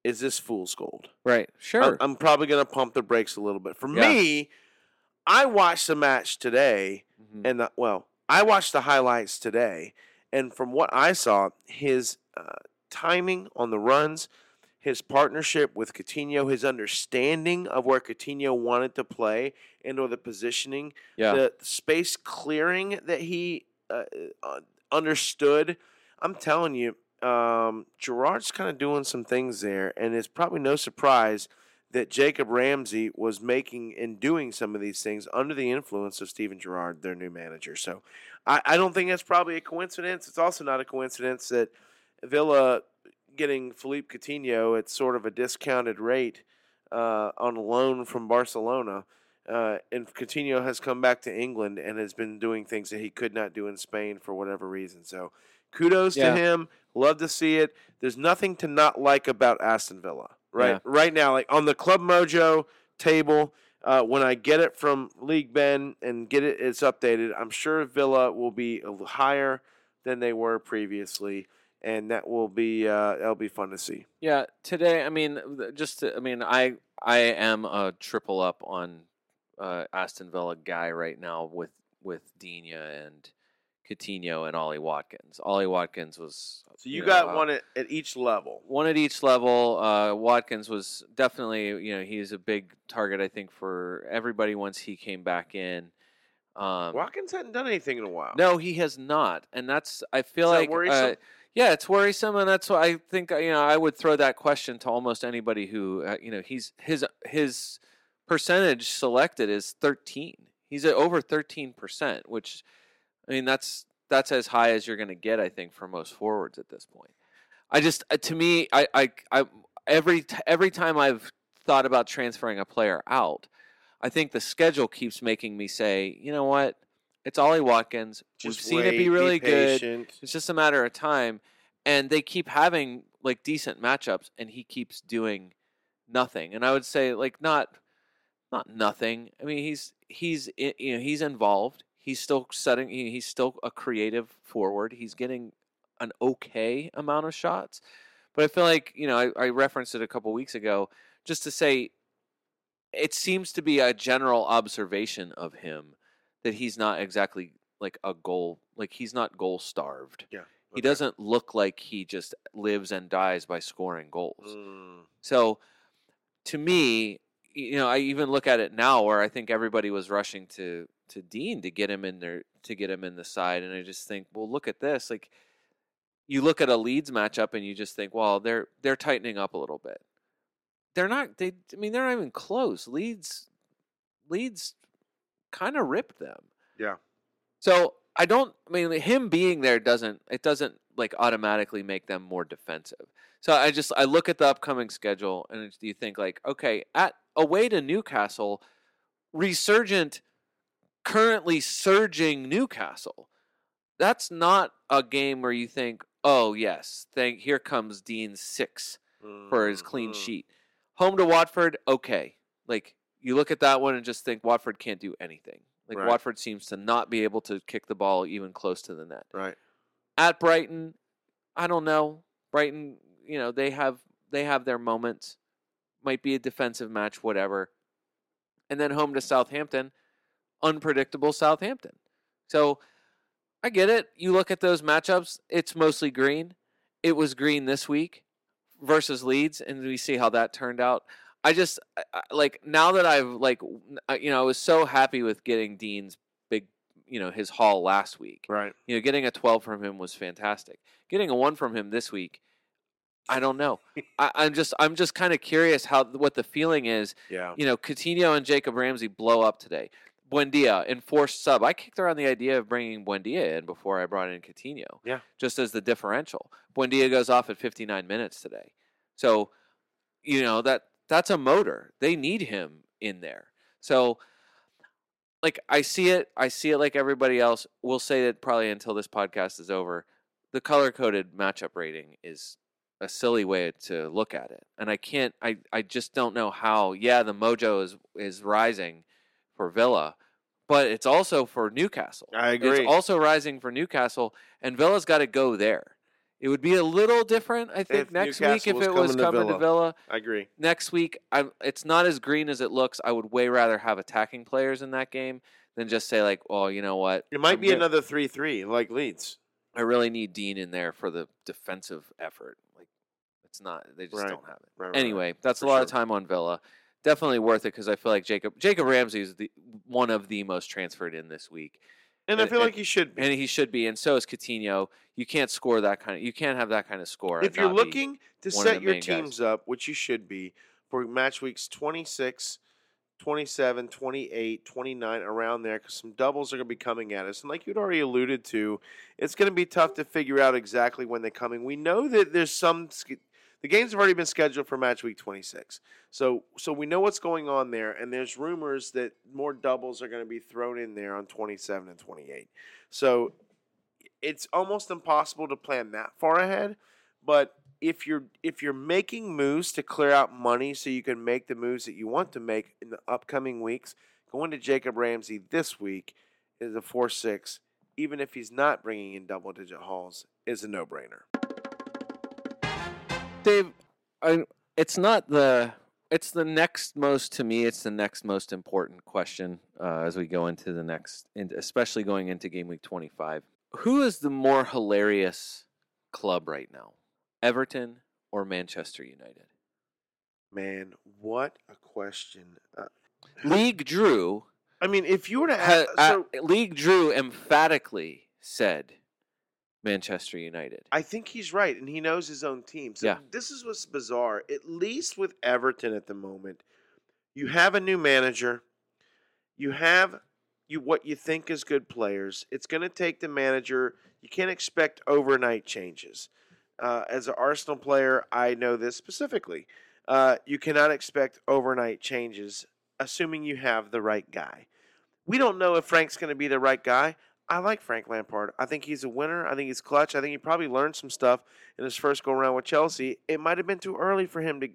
S1: is this fool's gold?
S2: Right. Sure.
S1: I'm probably going to pump the brakes a little bit. For
S2: Yeah.
S1: me, I watched the match today
S2: Mhm.
S1: and the, well, I watched the highlights today, and from what I saw, his uh, timing on the runs, his partnership with Coutinho, his understanding of where Coutinho wanted to play and or the positioning,
S2: yeah.
S1: the space clearing that he uh, uh, understood. I'm telling you, um, Gerrard's kind of doing some things there, and it's probably no surprise that Jacob Ramsey was making and doing some of these things under the influence of Steven Gerrard, their new manager. So I, I don't think that's probably a coincidence. It's also not a coincidence that Villa getting Philippe Coutinho at sort of a discounted rate uh, on loan from Barcelona. Uh, and Coutinho has come back to England and has been doing things that he could not do in Spain for whatever reason. So kudos
S2: Yeah.
S1: to him. Love to see it. There's nothing to not like about Aston Villa, right?
S2: Yeah.
S1: Right now, like on the Club Mojo table, Uh, when I get it from League Ben and get it, it's updated. I'm sure Villa will be higher than they were previously, and that will be uh, that'll be fun to see.
S2: Yeah, today. I mean, just to, I mean, I I am a triple up on uh, Aston Villa guy right now with with Digne and Coutinho and Ollie Watkins. Ollie Watkins was
S1: So you,
S2: know,
S1: got
S2: uh,
S1: one at, at each level.
S2: one at each level. Uh, Watkins was definitely, you know, he's a big target. I think for everybody once he came back in. Um,
S1: Watkins hadn't done anything in a while.
S2: no, he has not, and that's I feel
S1: Is that
S2: like uh, yeah, it's worrisome, and that's why I think uh, you know I would throw that question to almost anybody who uh, you know he's his his percentage selected is thirteen. He's at over thirteen percent, which I mean that's that's as high as you're going to get, I think, for most forwards at this point. I just uh, to me, I I, I every every time I've thought about transferring a player out, I think the schedule keeps making me say, you know what, it's Ollie Watkins.
S1: Just
S2: We've seen it be really good. It's just a matter of time, and they keep having like decent matchups, and he keeps doing nothing. And I would say like not not nothing. I mean, he's he's you know he's involved. He's still setting. he- He's still a creative forward. He's getting an okay amount of shots, but I feel like you know I, I referenced it a couple weeks ago just to say it seems to be a general observation of him that he's not exactly like a goal like he's not goal starved. Yeah.
S1: He
S2: doesn't look like he just lives and dies by scoring goals.
S1: Mm,
S2: So to me, you know, I even look at it now where I think everybody was rushing to to Digne to get him in there to get him in the side and I just think, well, look at this. Like you look at a Leeds matchup and you just think, well, they're they're tightening up a little bit. They're not they I mean, they're not even close. Leeds Leeds kind of ripped them.
S1: Yeah.
S2: So I don't. I mean, him being there doesn't. It doesn't like automatically make them more defensive. So I just I look at the upcoming schedule and you think like, okay, at away to Newcastle, resurgent, currently surging Newcastle. That's not a game where you think, oh yes, thank here comes Digne six for his clean
S1: mhm.
S2: sheet. Home to Watford, okay. Like you look at that one and just think Watford can't do anything. Like
S1: Right.
S2: Watford seems to not be able to kick the ball even close to the net.
S1: Right.
S2: At Brighton, I don't know. Brighton, you know, they have they have their moments. Might be a defensive match, whatever. And then home to Southampton, unpredictable Southampton. So I get it. You look at those matchups, it's mostly green. It was green this week versus Leeds, and we see how that turned out. I just like now that I've like uh, you know I was so happy with getting Digne's big you know his haul last week.
S1: Right.
S2: You know, getting a 12 from him was fantastic. Getting a one from him this week, I don't know. I, I'm just I'm just kind of curious how what the feeling is.
S1: Yeah.
S2: You know, Coutinho and Jacob Ramsey blow up today. Buendia enforced sub. I kicked around the idea of bringing Buendia in before I brought in Coutinho.
S1: Yeah.
S2: Just as the differential. Buendia goes off at 59 minutes today. So, you know that that's a motor. They need him in there. So, like I see it, I see it like everybody else. We'll say that probably until this podcast is over. The color coded matchup rating is a silly way to look at it, and I can't. I I just don't know how. Yeah, the mojo is is rising for Villa, but it's also for Newcastle.
S1: I agree.
S2: It's also rising for Newcastle, and Villa's got to go there. It would be a little different, I think,
S1: If
S2: next
S1: Newcastle
S2: week if
S1: was
S2: it was
S1: coming to
S2: coming to Villa
S1: I agree.
S2: next week I'm, it's not as green as it looks i would way rather have attacking players in that game than just say like well you know what
S1: It might
S2: I'm
S1: be another three-three like Leeds.
S2: i really need Digne in there for the defensive effort like it's not they just
S1: Right.
S2: don't have it
S1: Right, right, right.
S2: anyway that's
S1: For
S2: a lot of
S1: sure.
S2: time on villa definitely worth it because i feel like jacob jacob ramsey is the one of the most transferred in this week
S1: And I feel
S2: and-
S1: like he should be.
S2: and he should be and so is Coutinho. you can't score that kind of you can't have that kind of score
S1: if you're looking to set your
S2: main guys.
S1: teams up, which you should be, for match weeks 26, 27, 28, 29, around there, because some doubles are going to be coming at us. And like you'd already alluded to, it's going to be tough to figure out exactly when they're coming. We know that there's some. The games have already been scheduled for match week 26. So so we know what's going on there and there's rumors that more doubles are going to be thrown in there on 27 and 28. So it's almost impossible to plan that far ahead, but if you're if you're making moves to clear out money so you can make the moves that you want to make in the upcoming weeks, going to Jacob Ramsey this week is a four six, even if he's not bringing in double digit hauls, is a no brainer.
S2: Dave, I, it's not the. It's the next most to me. It's the next most important question uh, as we go into the next, especially going into game week twenty five. Who is the more hilarious club right now, Everton or Manchester United?
S1: Man, what a question! Uh,
S2: League Drew,
S1: I mean, if you were to
S2: ha,
S1: so
S2: uh, League Drew emphatically said Manchester United.
S1: I think he's right, and he knows his own team. So
S2: Yeah.
S1: this is what's bizarre. At least with Everton at the moment, you have a new manager. You have you what you think is good players. It's going to take the manager. You can't expect overnight changes. Uh, as an Arsenal player, I know this specifically. Uh, you cannot expect overnight changes, assuming you have the right guy. We don't know if Frank's going to be the right guy. I like Frank Lampard. I think he's a winner. I think he's clutch. I think he probably learned some stuff in his first go around with Chelsea. It might have been too early for him to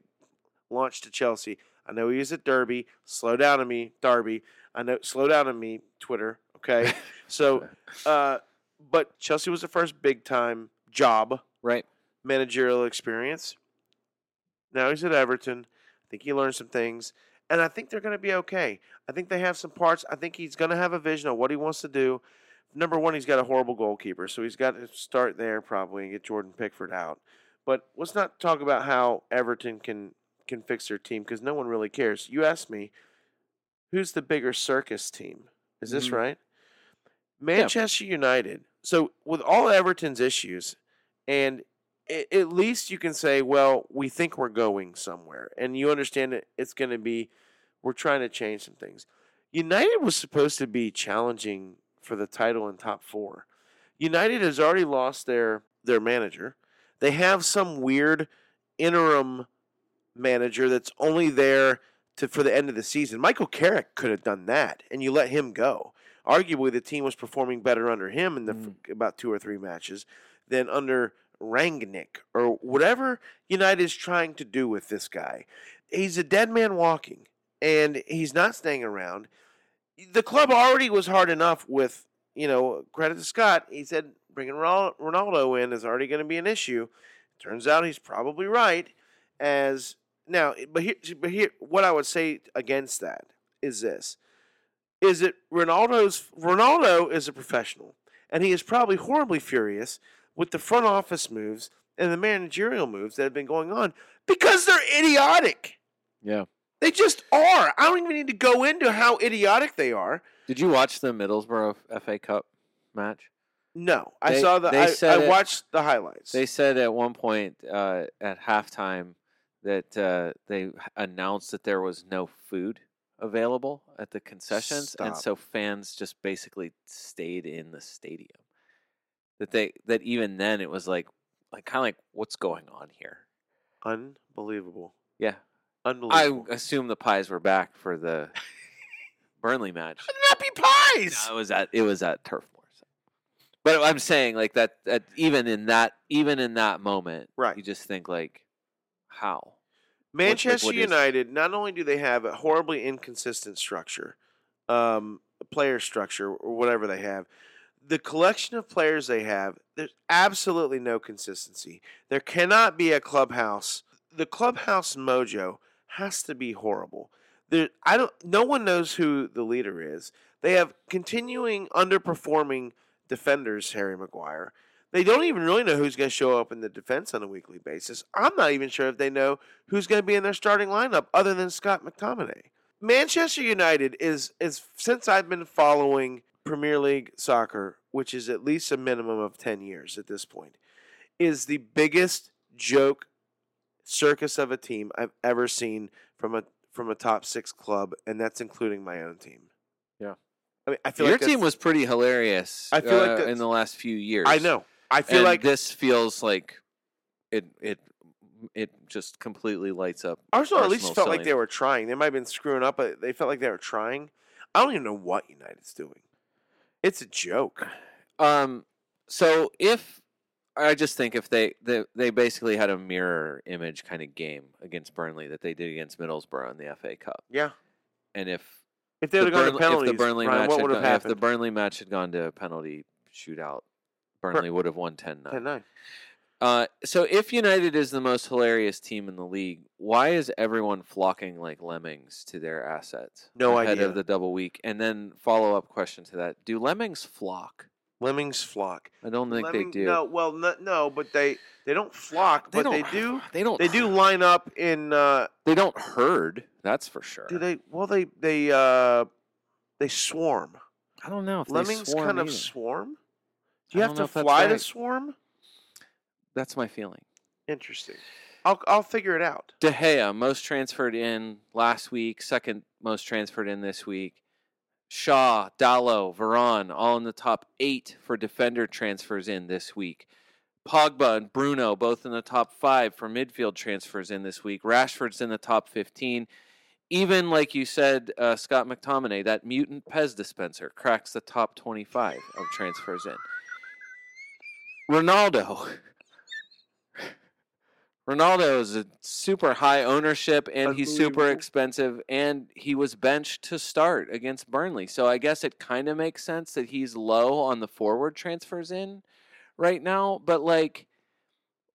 S1: launch to Chelsea. I know he was at Derby. Slow down on me, Derby. I know. Slow down on me, Twitter. Okay. so, uh, but Chelsea was the first big time job
S2: Right.
S1: managerial experience. Now he's at Everton. I think he learned some things, and I think they're going to be okay. I think they have some parts. I think he's going to have a vision of what he wants to do. Number one, he's got a horrible goalkeeper, so he's got to start there probably and get Jordan Pickford out. But let's not talk about how Everton can can fix their team because no one really cares. You asked me, who's the bigger circus team? Is this
S2: Mhm.
S1: right? Manchester United. So with all Everton's issues, and a- at least you can say, well, we think we're going somewhere, and you understand that it's going to be, we're trying to change some things. United was supposed to be challenging for the title in top four. United has already lost their their manager. They have some weird interim manager that's only there to for the end of the season. Michael Carrick could have done that, and you let him go. Arguably, the team was performing better under him in the
S2: Mm.
S1: about two or three matches than under Rangnick or whatever United is trying to do with this guy. He's a dead man walking, and he's not staying around. The club already was hard enough with, you know, credit to Scott. He said bringing Ronaldo in is already going to be an issue. Turns out he's probably right. As now, but here, but here, what I would say against that is this: is that Ronaldo's Ronaldo is a professional, and he is probably horribly furious with the front office moves and the managerial moves that have been going on because they're idiotic.
S2: Yeah.
S1: They just are. I don't even need to go into how idiotic they are.
S2: Did you watch the Middlesbrough FA Cup match?
S1: No, I
S2: They-
S1: saw the.
S2: they
S1: I,
S2: said
S1: I
S2: it-
S1: watched the highlights.
S2: They said at one point uh, at halftime that uh, they h- announced that there was no food available at the concessions, and
S1: Stop.
S2: so fans just basically stayed in the stadium. That they that even then it was like like kind of like what's going on here?
S1: Unbelievable.
S2: Yeah, I assume the pies were back for the Burnley match.
S1: How did that be pies?
S2: No, it was at it was at Turf Moor. so. But I'm saying like that, that even in that even in that moment,
S1: Right.
S2: You just think like, how?
S1: Manchester
S2: what is-
S1: United, not only do they have a horribly inconsistent structure, um, player structure, or whatever they have, the collection of players they have, there's absolutely no consistency. There cannot be a clubhouse. The clubhouse mojo has to be horrible. There, I don't. No one knows who the leader is. They have continuing underperforming defenders. Harry Maguire. They don't even really know who's going to show up in the defense on a weekly basis. I'm not even sure if they know who's going to be in their starting lineup other than Scott McTominay. Manchester United is is since I've been following Premier League soccer, which is at least a minimum of 10 years at this point, is the biggest joke circus of a team I've ever seen from a from a top 6 club and that's including my own team.
S2: Yeah.
S1: I mean, I feel like
S2: Your
S1: like
S2: team was pretty hilarious.
S1: I feel like
S2: uh,
S1: that's-
S2: in the last few years.
S1: I know. I feel
S2: and
S1: like
S2: this feels like it it it just completely lights up.
S1: Arsenal at least
S2: Arsenal
S1: felt like they were trying. They might have been screwing up, but they felt like they were trying. I don't even know what United's doing. It's a joke.
S2: Um, so if I just think if they, they they basically had a mirror image kind of game against Burnley that they did against Middlesbrough in the FA Cup,
S1: Yeah.
S2: and if
S1: If they
S2: the
S1: would have gone to
S2: Burnley-
S1: penalties,
S2: if the Burnley
S1: Ryan,
S2: match
S1: what
S2: had
S1: would have
S2: gone, if the? Burnley match had gone to a penalty shootout, Burnley would have won 10-9.
S1: 10-9.
S2: Uh, so if United is the most hilarious team in the league, why is everyone flocking like lemmings to their assets?
S1: No
S2: ahead
S1: idea.
S2: of the double week. And then follow up question to that: Do lemmings flock?
S1: Lemmings flock.
S2: I don't think
S1: Lemming-
S2: they do.
S1: No, well, no, no, but they they don't flock,
S2: they
S1: but
S2: don't.
S1: they do.
S2: They don't.
S1: They do line up in. Uh,
S2: They don't herd. That's for sure.
S1: do they? Well, they they uh, they swarm.
S2: I don't know if they
S1: Lemmings
S2: swarm
S1: kind of
S2: either.
S1: swarm. Do you have
S2: don't
S1: to
S2: know if that's
S1: fly to
S2: right.
S1: swarm?
S2: That's my feeling.
S1: Interesting. I'll I'll figure it out.
S2: De Gea, most transferred in last week, second most transferred in this week. Shaw, Dalot, Varane, all in the top eight for defender transfers in this week. Pogba and Bruno, both in the top five for midfield transfers in this week. Rashford's in the top 15. Even like you said, uh, Scott McTominay, that mutant Pez dispenser cracks the top 25 of transfers in. Ronaldo. Ronaldo is a super high ownership and he's super expensive and he was benched to start against Burnley. So I guess it kind of makes sense that he's low on the forward transfers in right now, but like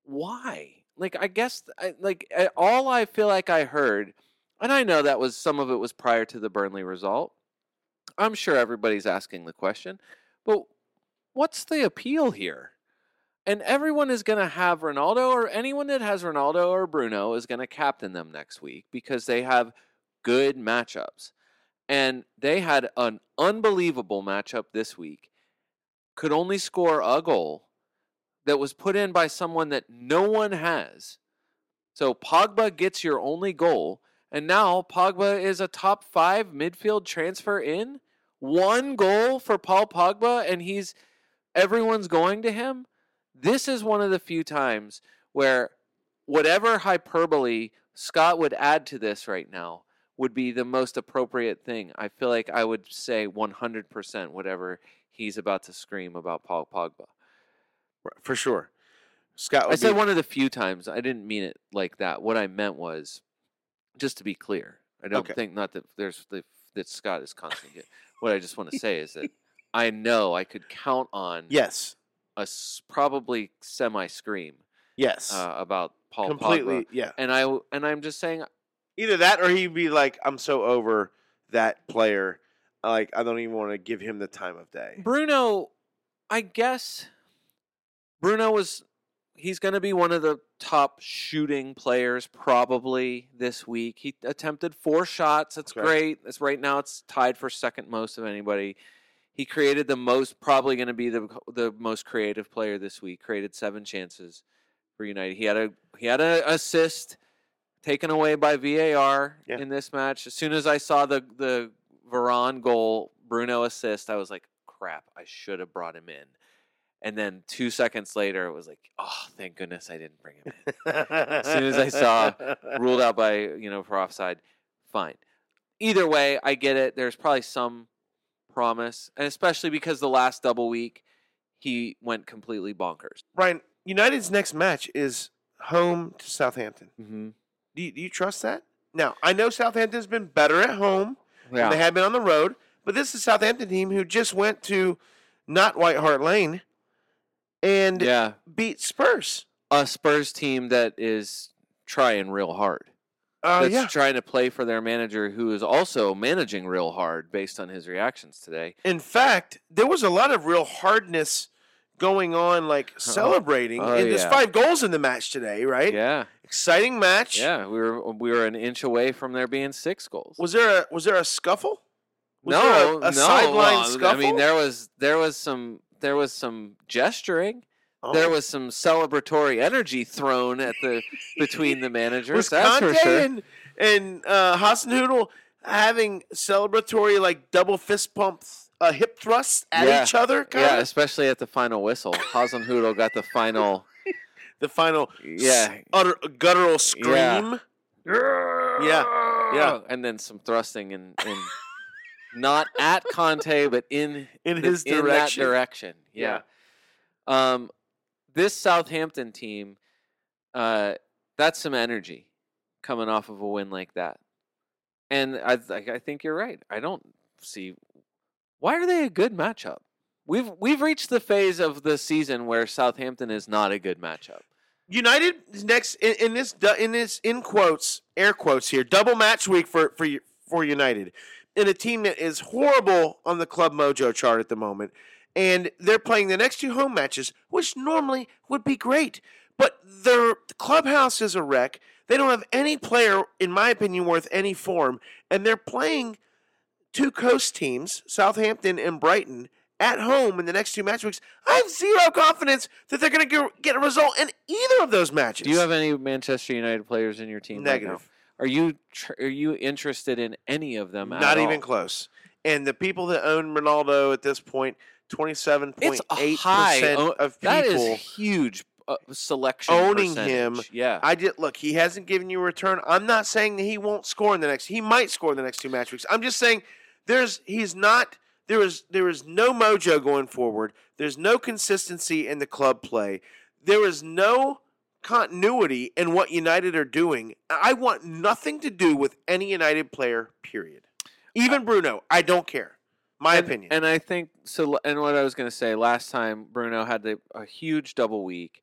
S2: why? Like I guess I, like all I feel like I heard and I know that was some of it was prior to the Burnley result. I'm sure everybody's asking the question, but what's the appeal here? And everyone is going to have Ronaldo, or anyone that has Ronaldo or Bruno is going to captain them next week because they have good matchups. And they had an unbelievable matchup this week. Could only score a goal that was put in by someone that no one has. So Pogba gets your only goal, and now Pogba is a top five midfield transfer in. One goal for Paul Pogba, and he's everyone's going to him. This is one of the few times where whatever hyperbole Scott would add to this right now would be the most appropriate thing. I feel like I would say 100% whatever he's about to scream about Paul Pogba.
S1: For sure. Scott
S2: I said
S1: be-
S2: one of the few times. I didn't mean it like that. What I meant was, just to be clear, I don't
S1: Okay.
S2: think not that there's the, that Scott is constantly. what I just want to say is that I know I could count on
S1: Yes.
S2: A probably semi scream
S1: Yes.
S2: uh, about Paul
S1: Completely.
S2: Pogba,
S1: Yeah.
S2: and I and I'm just saying
S1: Either that or he'd be like, I'm so over that player. Like, I don't even want to give him the time of day.
S2: Bruno. I guess Bruno was he's going to be one of the top shooting players probably this week. He attempted four shots. That's
S1: Okay.
S2: great. It's right now it's tied for second most of anybody. He created the most probably going to be the the most creative player this week. Created seven chances for United. He had a he had an assist taken away by VAR
S1: Yeah.
S2: in this match. As soon as I saw the the Varane goal, Bruno assist, I was like, "Crap! I should have brought him in." And then two seconds later, it was like, "Oh, thank goodness I didn't bring him in."
S1: as
S2: soon as I saw Ruled out by you know for offside. Fine. Either way, I get it. There's probably some promise, and especially because the last double week he went completely bonkers.
S1: Brian, United's next match is home to Southampton.
S2: Mm-hmm.
S1: Do you, do you trust that? Now, I know Southampton's been better at home than
S2: Yeah.
S1: they have been on the road, but this is a Southampton team who just went to not White Hart Lane and
S2: yeah.
S1: beat Spurs.
S2: A Spurs team that is trying real hard.
S1: Uh,
S2: that's
S1: yeah.
S2: trying to play for their manager, who is also managing real hard based on his reactions today.
S1: In fact, there was a lot of real hardness going on, like celebrating.
S2: Oh,
S1: and there's
S2: yeah.
S1: five goals in the match today, right?
S2: Yeah,
S1: Exciting match.
S2: yeah. We were we were an inch away from there being six goals.
S1: Was there a was there a scuffle? Was
S2: no,
S1: a, a
S2: no.
S1: sideline
S2: well,
S1: scuffle?
S2: I mean, there was there was some there was some gesturing.
S1: Oh.
S2: There was some celebratory energy thrown at the between the managers.
S1: was
S2: that's
S1: Conte
S2: for sure.
S1: and and uh, Hasenhüttl having celebratory like double fist pumps, uh, hip thrusts at
S2: Yeah.
S1: each other. Kind
S2: yeah, especially at the final whistle. Hasenhüttl got the final.
S1: the final
S2: Yeah,
S1: s- utter, guttural scream. Yeah, yeah.
S2: and then some thrusting and, and not at Conte, but in
S1: In his
S2: in that
S1: direction.
S2: direction. Yeah. Um, this Southampton team, uh, that's some energy coming off of a win like that. And I, I think you're right. I don't see why are they a good matchup. We've we've reached the phase of the season where Southampton is not a good matchup.
S1: United next in, in this in this in quotes air quotes here double match week for for for United in a team that is horrible on the club mojo chart at the moment and they're playing the next two home matches which normally would be great but their clubhouse is a wreck they don't have any player in my opinion worth any form and they're playing two coast teams Southampton and Brighton at home in the next two match weeks, I have zero confidence that they're going to get a result in either of those matches.
S2: Do you have any Manchester United players in your team? right now?
S1: negative?
S2: Are you tr- are you interested in any of them? at
S1: Not even
S2: all?
S1: close. And the people that own Ronaldo at this point, twenty-seven point
S2: It's a
S1: eight
S2: high.
S1: percent of people
S2: is huge uh, selection.
S1: owning him.
S2: Yeah.
S1: I did look. He hasn't given you a return. I'm not saying that he won't score in the next. He might score in the next two match weeks. I'm just saying there's he's not. There is there is no mojo going forward. There's no consistency in the club play. There is no continuity in what United are doing. I want nothing to do with any United player. Period. Even Bruno. I don't care. My
S2: and,
S1: opinion.
S2: And I think so. And what I was going to say last time, Bruno had the, a huge double week.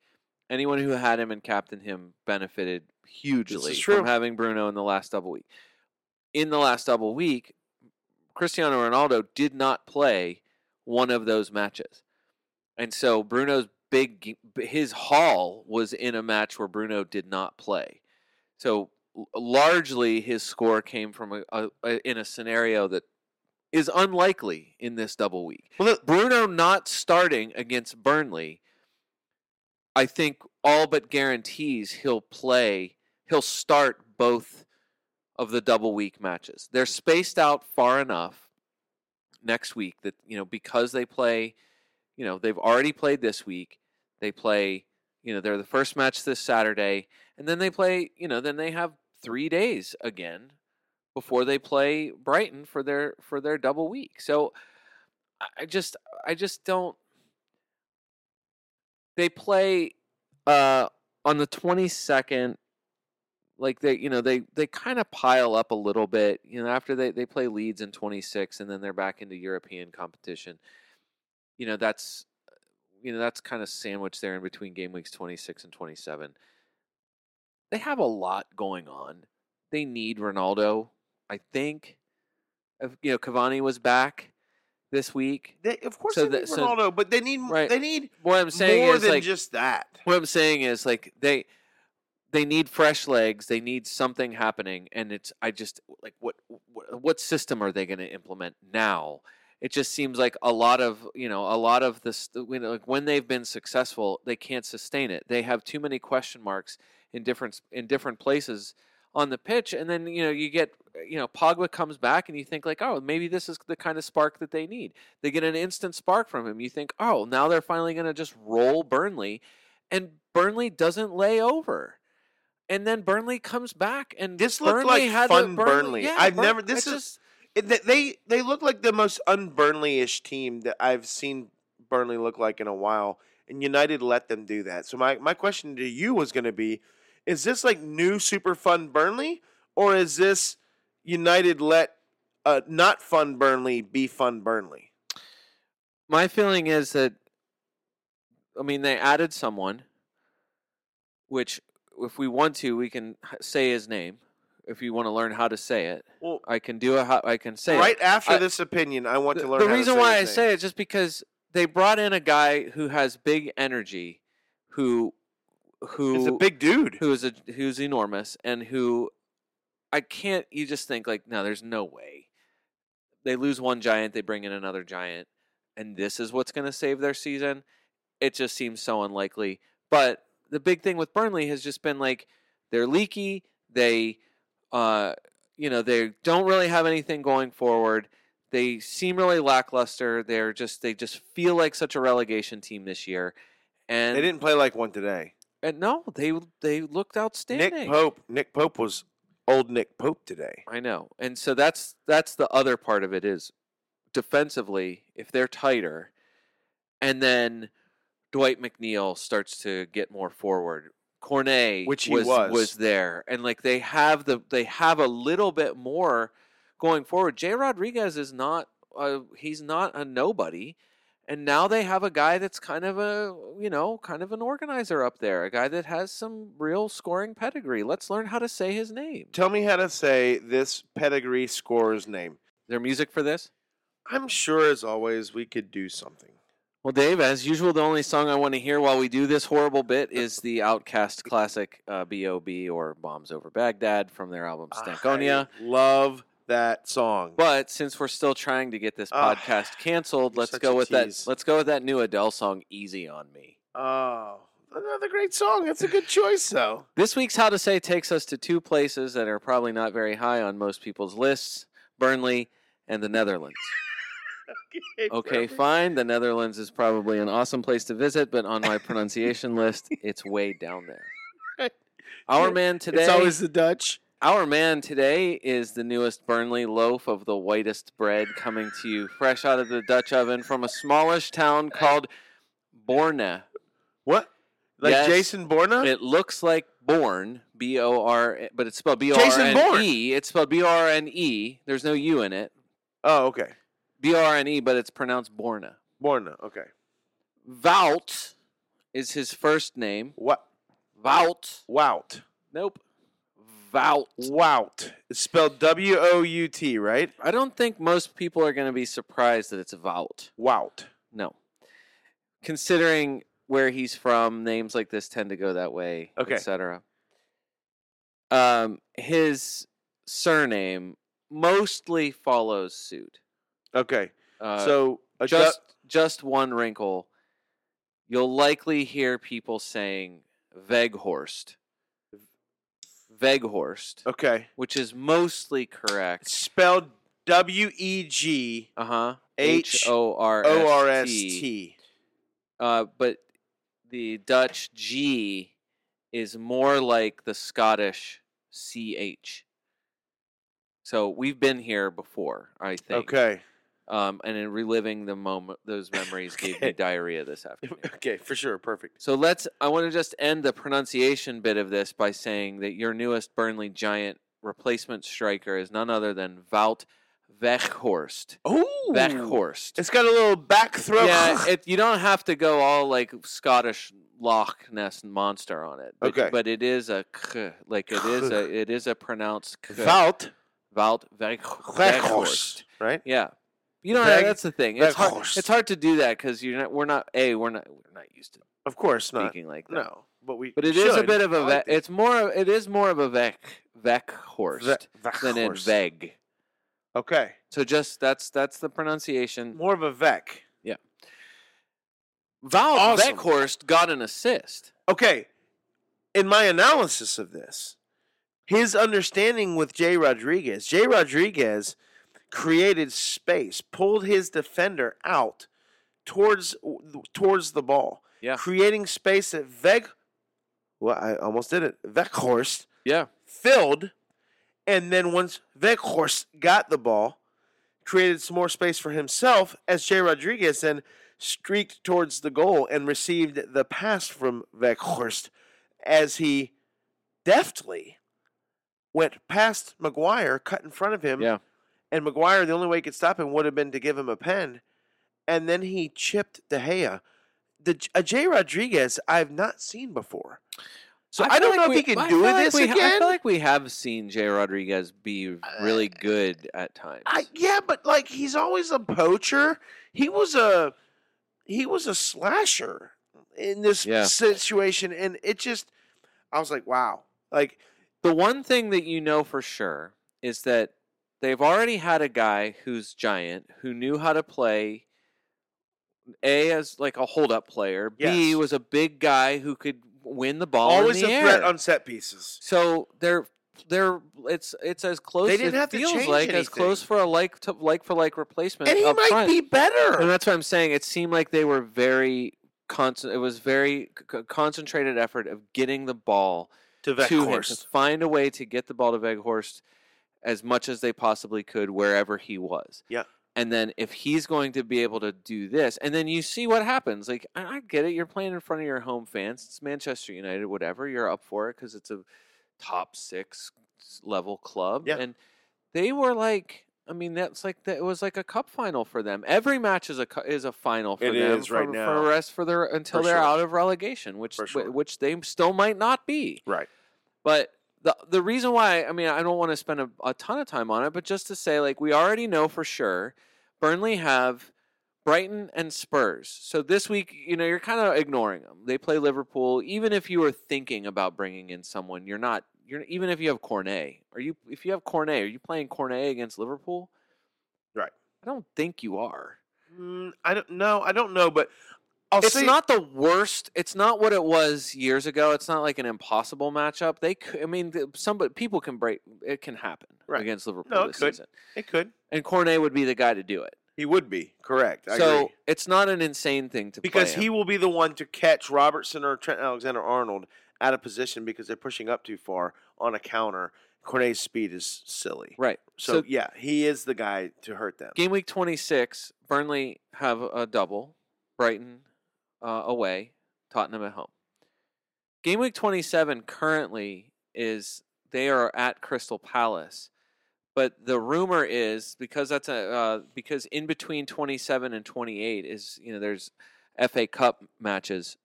S2: Anyone who had him and captained him benefited hugely from having Bruno in the last double week. In the last double week, Cristiano Ronaldo did not play one of those matches, and so Bruno's big his haul was in a match where Bruno did not play. So largely, his score came from a, a, a in a scenario that is unlikely in this double week.
S1: well,
S2: Bruno not starting against Burnley, I think all but guarantees he'll play. He'll start both of the double week matches. They're spaced out far enough next week that you know because they play. You know they've already played this week. They play. You know they're the first match this Saturday, and then they play. You know then they have three days again before they play Brighton for their for their double week. So I- just I just don't they play uh on the 22nd like they you know they they kind of pile up a little bit you know after they they play Leeds in 26 and then they're back into European competition. You know that's you know that's kind of sandwiched there in between game weeks 26 and 27 they have a lot going on. They need Ronaldo I think you know Cavani was back this week
S1: they, of course
S2: So
S1: they
S2: that-
S1: need
S2: so-
S1: Ronaldo, but they need
S2: Right.
S1: they need
S2: what I'm saying
S1: more
S2: is
S1: than
S2: like
S1: just that.
S2: what I'm saying is like they they need fresh legs. They need something happening, and it's I just like what what, what system are they going to implement now? It just seems like a lot of you know a lot of this you know, like when they've been successful, they can't sustain it. They have too many question marks in different in different places on the pitch, and then you know you get you know Pogba comes back, and you think like oh maybe this is the kind of spark that they need. They get an instant spark from him. You think oh now they're finally going to just roll Burnley, and Burnley doesn't lay over. And then Burnley comes back, and
S1: This looked
S2: Burnley
S1: like
S2: had
S1: fun
S2: the
S1: Burnley.
S2: Yeah,
S1: I've
S2: Burn-
S1: never- this is-
S2: just-
S1: It- they- they they look like the most un-Burnley-ish team that I've seen Burnley look like in a while, and United let them do that. So my, my question to you was going to be: Is this like new super fun Burnley, or is this United let uh, not fun Burnley be fun Burnley?
S2: my feeling is that I mean they added someone, which if we want to, we can say his name. If you want to learn how to say it,
S1: Well,
S2: I can do a. I can say it.
S1: right after
S2: I-
S1: this opinion, I want
S2: the,
S1: to learn.
S2: the
S1: how to
S2: reason why I
S1: name.
S2: say it is just because they brought in a guy who has big energy, who who
S1: He's a big dude.
S2: who is a who's enormous and who I can't you just think like no there's no way. They lose one giant they bring in another giant and this is what's going to save their season. It just seems so unlikely. But the big thing with Burnley has just been like they're leaky they uh you know they don't really have anything going forward. They seem really lackluster. They're just they just feel like such a relegation team this year. And
S1: They didn't play like one today.
S2: And no, they they looked outstanding.
S1: Nick Pope. Nick Pope was old Nick Pope today.
S2: I know, and so that's that's the other part of it is defensively if they're tighter, and then Dwight McNeil starts to get more forward. Cornet,
S1: Which he
S2: was,
S1: was.
S2: there, and like they have the they have a little bit more going forward. Jay Rodriguez is not uh, he's not a nobody, and now they have a guy that's kind of a you know kind of an organizer up there, a guy that has some real scoring pedigree. Let's learn how to say his name.
S1: Tell me how to say this pedigree scorer's name.
S2: Their music for this.
S1: I'm sure, as always, we could do something.
S2: Well, Dave, as usual, the only song I want to hear while we do this horrible bit is the OutKast classic uh, "B.O.B." or "Bombs Over Baghdad" from their album Stankonia.
S1: I love that song.
S2: But since we're still trying to get this podcast canceled, let's
S1: such
S2: go
S1: a
S2: with
S1: tease.
S2: that. Let's go with that new Adele song, "Easy on Me."
S1: oh, another great song. That's a good choice, though.
S2: This week's How to Say takes us to two places that are probably not very high on most people's lists: Burnley and the Netherlands. Okay,
S1: perfect.
S2: fine. The Netherlands is probably an awesome place to visit, but on my pronunciation list, it's way down there. Our man today,
S1: It's always the Dutch.
S2: Our man today is the newest Burnley loaf of the whitest bread coming to you fresh out of the Dutch oven from a smallish town called Borne.
S1: What? Like
S2: Yes.
S1: Jason Bourne?
S2: It looks like Born, B O R, but it's spelled B O R. N E. It's spelled B R N E. There's no U in it.
S1: oh, okay.
S2: B R N E, but it's pronounced Borne.
S1: Bourne. Okay.
S2: Wout is his first name.
S1: What?
S2: Wout.
S1: Wout.
S2: Nope. Wout.
S1: Wout. It's spelled W O U T, right?
S2: I don't think most people are going to be surprised that it's Vout.
S1: Wout.
S2: No. Considering where he's from, names like this tend to go that way,
S1: Okay.
S2: etc. Um, his surname mostly follows suit.
S1: Okay.
S2: Uh,
S1: so a
S2: just just one wrinkle. You'll likely hear people saying Veghorst. Veghorst,
S1: okay.
S2: which is mostly
S1: It's
S2: correct.
S1: spelled W E G
S2: Uh huh.
S1: H
S2: O R
S1: O R S
S2: T.
S1: T.
S2: Uh, but the Dutch G is more like the Scottish CH. So we've been here before, I think.
S1: Okay.
S2: Um, and in reliving the moment, those memories gave me diarrhea this afternoon.
S1: Okay, for sure. Perfect.
S2: So let's. I want to just end the pronunciation bit of this by saying that your newest Burnley Giant replacement striker is none other than Wout Weghorst.
S1: Oh,
S2: Weghorst.
S1: It's got a little back throw.
S2: Yeah, it, you don't have to go all like Scottish Loch Ness monster on it. But,
S1: Okay.
S2: but it is a k, like it is a it is a pronounced k. Weg- Weghorst.
S1: Weghorst, right?
S2: Yeah. You know
S1: Weg-
S2: that's the thing. It's hard, it's hard to do that because you're not. We're not. A. We're not. We're not used to
S1: Of course not.
S2: speaking like that.
S1: No, but we.
S2: But it is a bit of a. ve-
S1: like it.
S2: it's more. It is more of a Vec Weghorst
S1: Ve-
S2: than
S1: Weghorst.
S2: Veg.
S1: Okay,
S2: So just that's that's the pronunciation.
S1: more of a Vec.
S2: Wout
S1: Awesome.
S2: Weghorst got an assist.
S1: Okay, in my analysis of this, his understanding with Jay Rodriguez, Jay Rodriguez created space, pulled his defender out towards towards the ball,
S2: Yeah.
S1: creating space that Veg. Well, I almost did it. Weghorst
S2: Yeah.
S1: filled, and then once Weghorst got the ball, created some more space for himself as Jay Rodriguez then streaked towards the goal and received the pass from Weghorst as he deftly went past Maguire, cut in front of him,
S2: Yeah.
S1: And Maguire, the only way he could stop him would have been to give him a pen, and then he chipped De Gea. The a Jay Rodriguez I've not seen before. So I,
S2: feel
S1: don't
S2: like
S1: know if he
S2: we-
S1: can
S2: I
S1: do
S2: like
S1: this
S2: we ha- I feel like we have seen Jay Rodriguez be really uh, good at times.
S1: I yeah, but like he's always a poacher. He was a he was a slasher in this
S2: Yeah.
S1: situation, and it just I was like, wow, like
S2: the one thing that you know for sure is that they've already had a guy who's giant who knew how to play a as like a hold up player b
S1: Yes.
S2: was a big guy who could win the ball
S1: always
S2: in
S1: a
S2: the
S1: threat on set pieces.
S2: so they're they're it's it's as close
S1: They didn't have to change
S2: like as close for a like to like for like replacement
S1: And he might
S2: front.
S1: be better.
S2: And that's what I'm saying. It seemed like they were very constant. It was very c- c- concentrated effort of getting the ball
S1: to
S2: to him to find a way to get the ball to Veghorst as much as they possibly could wherever he was.
S1: Yeah.
S2: And then if he's going to be able to do this, and then you see what happens. Like I, I get it, you're playing in front of your home fans. It's Manchester United, whatever. You're up for it because it's a top six level club,
S1: Yeah.
S2: and they were like. I mean, that's like that. It was like a cup final for them. Every match is a is a final for
S1: It
S2: them.
S1: is right now.
S2: For the rest for their until
S1: For
S2: they're
S1: sure.
S2: out of relegation, which
S1: sure.
S2: which they still might not be.
S1: Right.
S2: But the the reason why I mean I don't want to spend a, a ton of time on it, but just to say like we already know for sure, Burnley have Brighton and Spurs. So this week, you know, you're kind of ignoring them. They play Liverpool. Even if you were thinking about bringing in someone, you're not. You're even if you have Cornet. Are you if you have Cornet? Are you playing Cornet against Liverpool?
S1: Right.
S2: I don't think you are.
S1: Mm, I don't know. I don't know, but I'll
S2: it's
S1: say
S2: not the worst. It's not what it was years ago. It's not like an impossible matchup. They, could, I mean, somebody people can break. It can happen
S1: Right.
S2: against Liverpool
S1: No, it
S2: this
S1: could.
S2: season,
S1: it could.
S2: and Cornet would be the guy to do it.
S1: He would be correct. I
S2: so
S1: agree.
S2: it's not an insane thing to play.
S1: because
S2: he
S1: will be the one to catch Robertson or Trent Alexander Arnold out of position because they're pushing up too far on a counter. Cornet's speed is silly.
S2: right.
S1: So,
S2: So,
S1: yeah, he is the guy to hurt them.
S2: game week twenty six, Burnley have a double, Brighton uh, away, Tottenham at home. Game week twenty seven currently is they are at Crystal Palace. But the rumor is because that's a uh, because in between 27 and 28 is you know there's FA Cup matches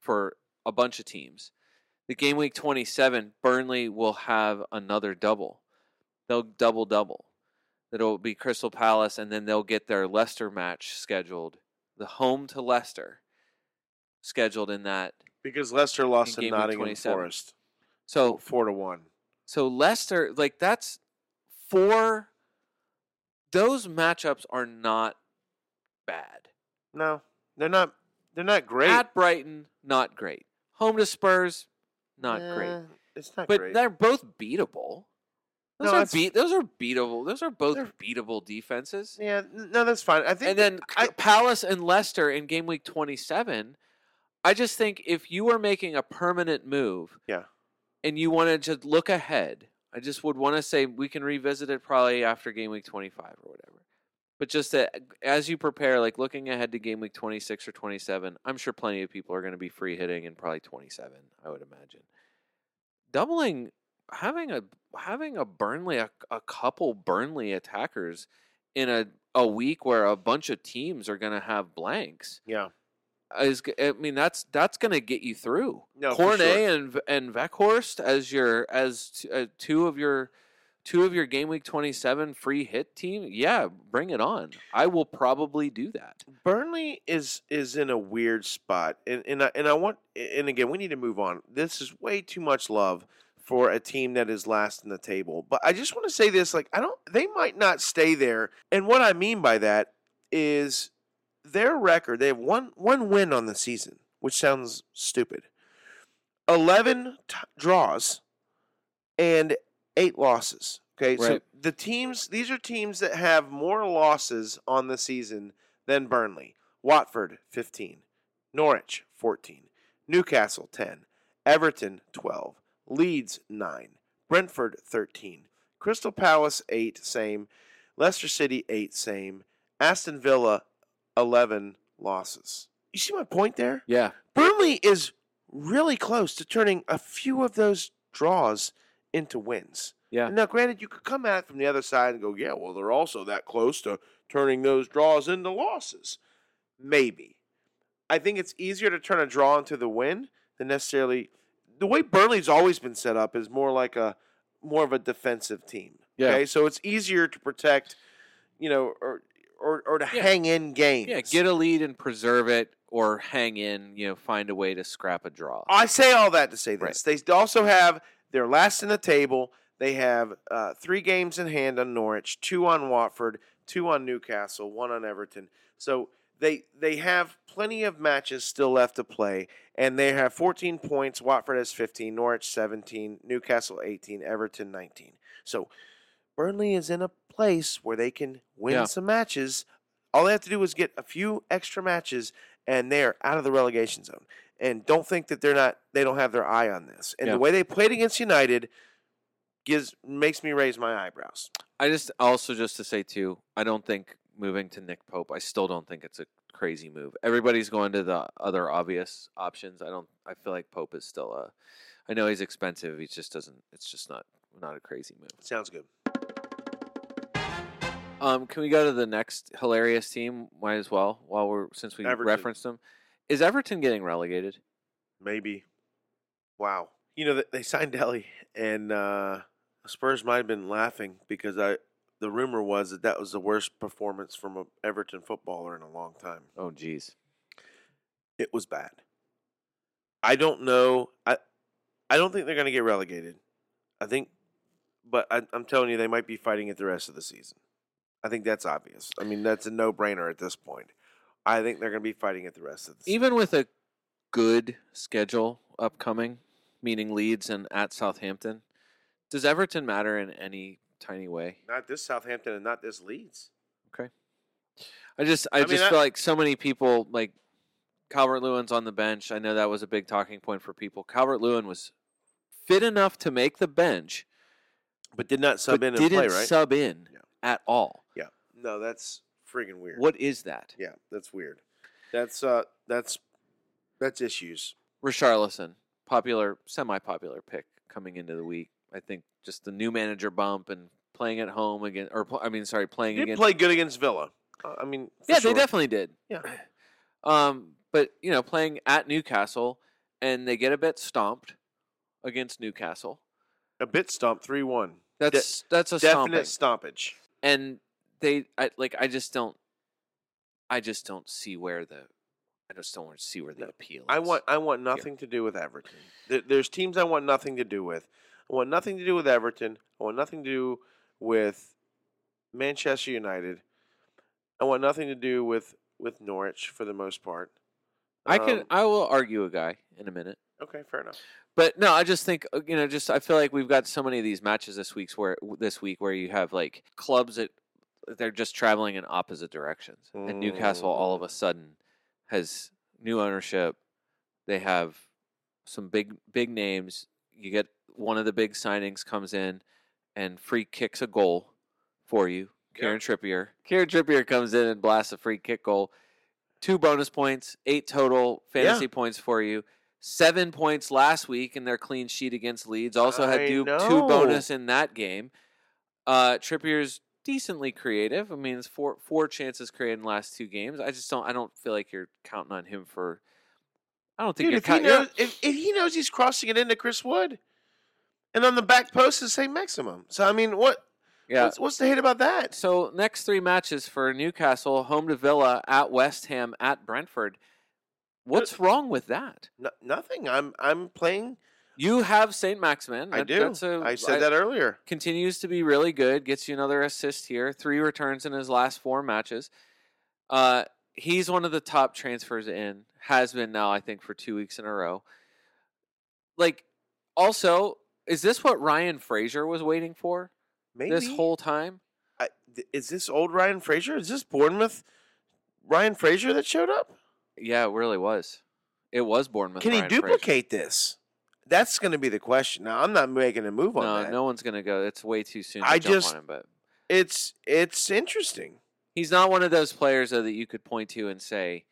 S2: for a bunch of teams. The game week 27 Burnley will have another double. They'll double double. It'll be Crystal Palace and then they'll get their Leicester match scheduled. The home to Leicester scheduled in that.
S1: Because Leicester lost
S2: In
S1: to Nottingham Forest
S2: So
S1: four to one.
S2: So Leicester, like that's four. Those matchups are not bad.
S1: No, they're not. They're not great.
S2: At Brighton, not great. Home to Spurs, not great.
S1: It's not great.
S2: But
S1: great.
S2: they're both beatable. Those
S1: No,
S2: are beat. Those are beatable. Those are both beatable defenses.
S1: yeah, no, that's fine. I think.
S2: And then
S1: I-
S2: Palace and Leicester in game week twenty-seven. I just think if you were making a permanent move,
S1: Yeah.
S2: and you wanted to look ahead, I just would want to say we can revisit it probably after game week 25 or whatever. But just that as you prepare, like looking ahead to game week 26 or 27, I'm sure plenty of people are going to be free hitting in probably 27, I would imagine. Doubling, having a having a Burnley, a, a couple Burnley attackers in a, a week where a bunch of teams are going to have blanks
S1: yeah.
S2: Is I mean that's that's going to get you through.
S1: No,
S2: Cornet
S1: sure.
S2: and and Veckhorst as your as t- uh, two of your two of your game week 27 free hit team. Yeah, bring it on. I will probably do that.
S1: Burnley is is in a weird spot, and and I, and I want and again we need to move on. This is way too much love for a team that is last in the table. But I just want to say this: like I don't, they might not stay there. And what I mean by that is their record. They have one one win on the season, which sounds stupid. Eleven t- draws and eight losses. Okay, so the teams these are teams that have more losses on the season than Burnley. Watford 15, Norwich 14, Newcastle 10, Everton 12, Leeds 9, Brentford 13, Crystal Palace 8 same, Leicester City 8 same, Aston Villa 11 losses. You see my point there?
S2: Yeah.
S1: Burnley is really close to turning a few of those draws into wins.
S2: Yeah.
S1: Now, granted, you could come at it from the other side and go, yeah, well, they're also that close to turning those draws into losses. Maybe. I think it's easier to turn a draw into the win than necessarily. The way Burnley's always been set up is more like a more of a defensive team.
S2: Yeah.
S1: Okay, so it's easier to protect, you know, or or, or to
S2: Yeah.
S1: hang in games.
S2: Yeah, get a lead and preserve it or hang in, you know, find a way to scrap a draw.
S1: I say all that to say
S2: Right.
S1: this. They also have they're last in the table. They have uh, three games in hand on Norwich, two on Watford, two on Newcastle, one on Everton. So they they have plenty of matches still left to play, and they have 14 points. Watford has 15, Norwich 17, Newcastle 18, Everton 19. So Burnley is in a place where they can win
S2: Yeah.
S1: some matches. All they have to do is get a few extra matches, and they're out of the relegation zone. And don't think that they're not they don't have their eye on this. And
S2: Yeah.
S1: the way they played against United gives makes me raise my eyebrows.
S2: I just also just to say too, I don't think moving to Nick Pope. I still don't think it's a crazy move. Everybody's going to the other obvious options. I don't. I feel like Pope is still a. I know he's expensive. He just doesn't. It's just not not a crazy move.
S1: Sounds good.
S2: Um, can we go to the next hilarious team? Might as well while we're since we
S1: Everton.
S2: referenced them. Is Everton getting relegated?
S1: Maybe. Wow. You know, they signed Dele, and uh, Spurs might have been laughing because I. The rumor was that that was the worst performance from an Everton footballer in a long time.
S2: Oh, geez.
S1: It was bad. I don't know. I I don't think they're going to get relegated. I think, but I, I'm telling you, they might be fighting it the rest of the season. I think that's obvious. I mean, that's a no-brainer at this point. I think they're going to be fighting it the rest of the season.
S2: Even with a good schedule upcoming, meaning Leeds and at Southampton, does Everton matter in any tiny way?
S1: Not this Southampton and not this Leeds. Okay.
S2: I just I,
S1: I mean,
S2: just
S1: that-
S2: feel like so many people like Calvert Lewin's on the bench. I know that was a big talking point for people. Calvert Lewin was fit enough to make the bench,
S1: But did not sub
S2: but
S1: in
S2: didn't
S1: play, right?
S2: sub in
S1: Yeah.
S2: at all.
S1: No, that's friggin' weird.
S2: What is that?
S1: Yeah, that's weird. That's uh that's that's issues.
S2: Richarlison, popular, semi-popular pick coming into the week. I think just the new manager bump and playing at home again, or I mean, sorry, playing
S1: He
S2: against.
S1: played good against Villa. Uh, I mean,
S2: yeah,
S1: sure.
S2: they definitely did.
S1: Yeah.
S2: Um, but you know, playing at Newcastle and they get a bit stomped against Newcastle.
S1: a bit stomp three one.
S2: That's that's a stomping.
S1: Definite stompage.
S2: and they I like I just don't I just don't see where the I just don't see where the
S1: No,
S2: appeal is.
S1: I want I want nothing to do with Everton. There, there's teams I want nothing to do with. I want nothing to do with Everton. I want nothing to do with Manchester United. I want nothing to do with with Norwich for the most part.
S2: I can
S1: Um,
S2: I will argue a guy in a minute.
S1: okay, fair enough.
S2: But no, I just think uh, you know, just I feel like we've got so many of these matches this week's where this week where you have like clubs that they're just traveling in opposite directions, and Newcastle all of a sudden has new ownership. They have some big big names. You get one of the big signings comes in and free kicks a goal for you. Kieran Trippier. Kieran Trippier comes in and blasts a free kick goal. Two bonus points, eight total fantasy points for you. Seven points last week in their clean sheet against Leeds. Also had two bonus in that game. Uh, Trippier's decently creative. I mean, it's four four chances created in the last two games. I just don't. I don't feel like you're counting on him for. I don't think
S1: Dude,
S2: you're
S1: if he,
S2: count- you're-
S1: knows, if, if he knows he's crossing it into Chris Wood, and on the back post is St. Maximin. So I mean, what?
S2: yeah.
S1: What's, what's the hate about that?
S2: So next three matches for Newcastle: home to Villa, at West Ham, at Brentford. What's wrong with that?
S1: No, nothing. I'm I'm playing.
S2: You have Saint Maximin.
S1: I do.
S2: That's a,
S1: I said that earlier.
S2: continues to be really good. Gets you another assist here. Three returns in his last four matches. Uh, he's one of the top transfers in. Has been now, I think, for two weeks in a row. Like, also, is this what Ryan Fraser was waiting for
S1: Maybe
S2: this whole time?
S1: I, is this old Ryan Fraser? Is this Bournemouth Ryan Fraser that showed up?
S2: Yeah, it really was. It was Bournemouth.
S1: Can he
S2: Ryan Fraser.
S1: duplicate this? That's going to be the question. Now, I'm not making a move on
S2: No,
S1: that.
S2: no one's gonna go. It's way too soon. To
S1: I
S2: jump
S1: just-
S2: on him, but
S1: It's it's interesting.
S2: he's not one of those players though that you could point to and say,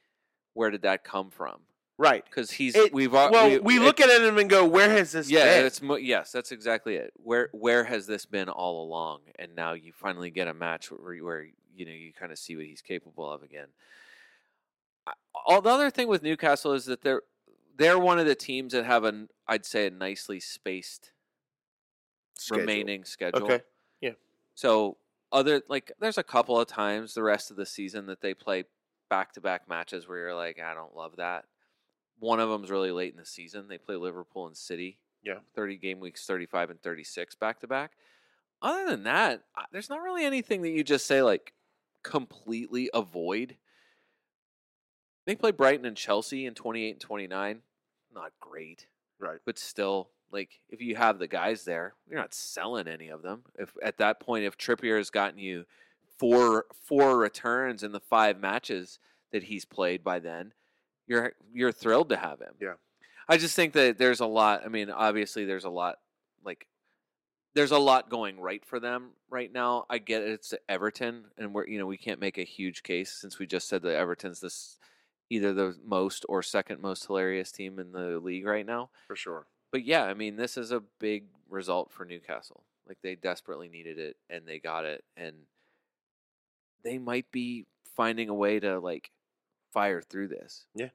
S2: "Where did that come from?"
S1: Right.
S2: Because he's
S1: It-
S2: we've
S1: Well,
S2: we,
S1: we, look at him and go, "Where has this
S2: yeah,
S1: been?"
S2: it's yes, that's exactly it. Where where has this been all along? And now you finally get a match where, where you know you kind of see what he's capable of again. All the other thing with Newcastle is that they're they're one of the teams that have an I'd say a nicely spaced
S1: Schedule.
S2: remaining schedule.
S1: Okay. Yeah.
S2: So other like there's a couple of times the rest of the season that they play back to back matches where you're like, I don't love that. One of them's really late in the season. They play Liverpool and City.
S1: Yeah.
S2: 30 game weeks 35 and 36 back to back. Other than that, there's not really anything that you just say like completely avoid. They play Brighton and Chelsea in 28 and 29. Not great
S1: Right.
S2: but still like if you have the guys there you're not selling any of them if at that point if trippier has gotten you four four returns in the five matches that he's played by then you're you're thrilled to have him
S1: Yeah.
S2: i just think that there's a lot i mean obviously there's a lot like there's a lot going right for them right now. I get it, it's Everton, and we're you know we can't make a huge case since we just said that Everton's this either the most or second most hilarious team in the league right now.
S1: for sure.
S2: But yeah, I mean this is a big result for Newcastle. Like they desperately needed it and they got it, and they might be finding a way to like fire through this. Yeah.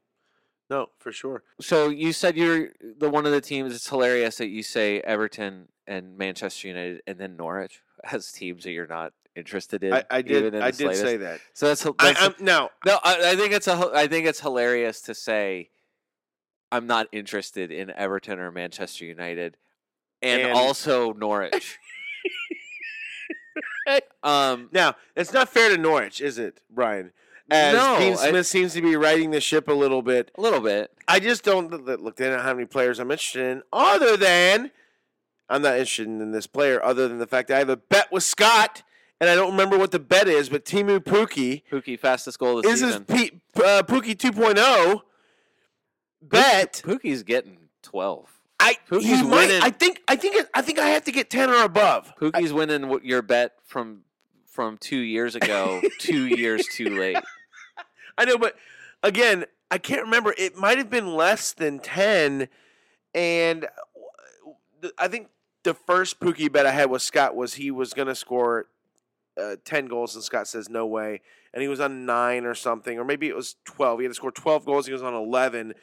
S1: No, for sure.
S2: So you said you're the one of the teams. It's hilarious that you say Everton and Manchester United and then Norwich as teams that you're not interested in.
S1: I, I did.
S2: in
S1: I did say that.
S2: So that's,
S1: I,
S2: that's
S1: I'm, now,
S2: no. I, I think it's a. I think it's hilarious to say I'm not interested in Everton or Manchester United, and,
S1: And-
S2: also Norwich. um,
S1: now it's not fair to Norwich, is it, Brian? As
S2: No,
S1: Dean
S2: I-
S1: Smith seems to be riding the ship a little bit.
S2: a little bit.
S1: I just don't look. They don't have any players I'm interested in, other than I'm not interested in this player, other than the fact that I have a bet with Scott, and I don't remember what the bet is, but Teemu Pukki
S2: Pukki fastest goal this
S1: is his
S2: season.
S1: P, uh, Pukki 2.0 bet.
S2: Pukki's getting twelve.
S1: I
S2: Pukki's
S1: he might.
S2: winning.
S1: I think. I think. it- I think I have to get ten or above.
S2: Pukki's winning your bet from from two years ago, two years too late.
S1: I know, but again, I can't remember. It might have been less than ten, and I think the first Pukki bet I had with Scott was he was going to score uh, ten goals, and Scott says no way, and he was on nine or something, or maybe it was twelve. He had to score twelve goals. He was on eleven,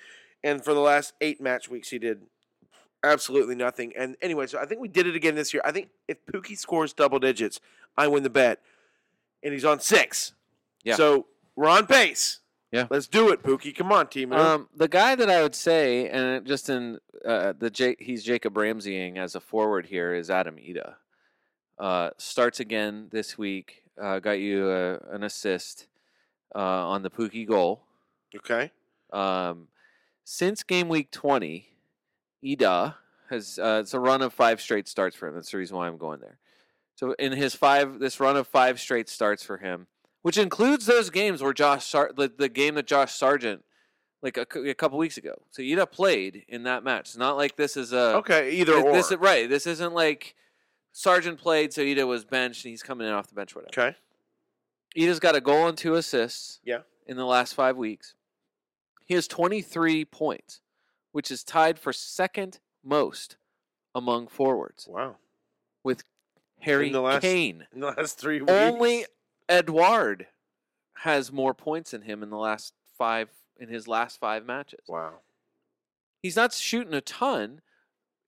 S1: and for the last eight match weeks, he did absolutely nothing. And anyway, so I think we did it again this year. I think if Pukki scores double digits, I win the bet, and he's on six.
S2: Yeah.
S1: So we're on pace.
S2: Yeah.
S1: Let's do it, Pukki. Come on, team.
S2: Um, the guy that I would say, and just in uh, the J- he's Jacob Ramseying as a forward here is Adam Idah. Uh, starts again this week. Uh, got you uh, an assist uh, on the Pukki goal.
S1: okay.
S2: Um, since game week 20, Idah has uh, it's a run of five straight starts for him. That's the reason why I'm going there. So in his five, this run of five straight starts for him, which includes those games where Josh, Sar- the, the game that Josh Sargent, like a, a couple weeks ago. So Idah played in that match. It's not like this is a
S1: Okay. Either
S2: thi-
S1: or.
S2: This is, right. This isn't like Sargent played, so Idah was benched and he's coming in off the bench. Whatever.
S1: okay.
S2: Idah's got a goal and two assists.
S1: Yeah.
S2: In the last five weeks, he has 23 points, which is tied for second most among forwards
S1: Wow.
S2: with Harry
S1: the last-
S2: Kane.
S1: In the last three weeks.
S2: Only Edouard has more points than him in the last five in his last five matches.
S1: Wow.
S2: He's not shooting a ton.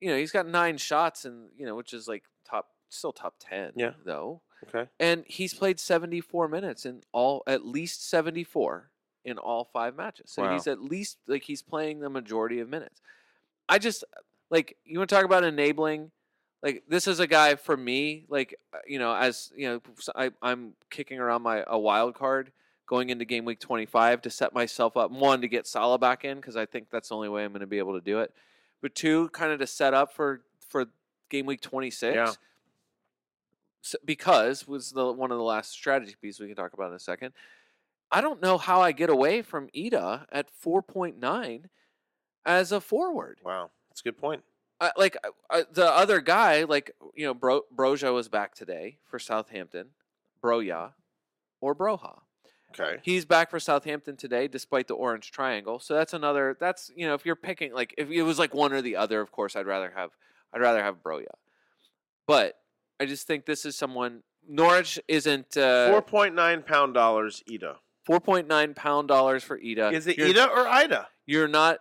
S2: You know, he's got nine shots and you know, which is like top still top 10
S1: Yeah.
S2: though.
S1: Okay.
S2: and he's played 74 minutes in all at least 74 in all five matches so
S1: Wow.
S2: he's at least like he's playing the majority of minutes i just like you want to talk about enabling like this is a guy for me like uh, you know as you know I, i'm kicking around my a wild card going into game week 25 to set myself up one to get Salah back in because i think that's the only way i'm going to be able to do it but two kind of to set up for for game week 26
S1: Yeah.
S2: because was the one of the last strategy pieces we can talk about in a second. I don't know how I get away from Idah at 4.9 as a forward.
S1: Wow. That's a good point.
S2: Uh, like uh, the other guy, like you know, Bro- Broja was back today for Southampton, Broya, or Broha.
S1: Okay.
S2: He's back for Southampton today, despite the orange triangle. So that's another. That's you know, if you're picking like if it was like one or the other, of course, I'd rather have I'd rather have Broya. But I just think this is someone. Norwich isn't uh,
S1: Four point nine pound dollars, Idah.
S2: four point nine pound dollars for Idah.
S1: Is it
S2: You're-
S1: Idah or Idah?
S2: You're not.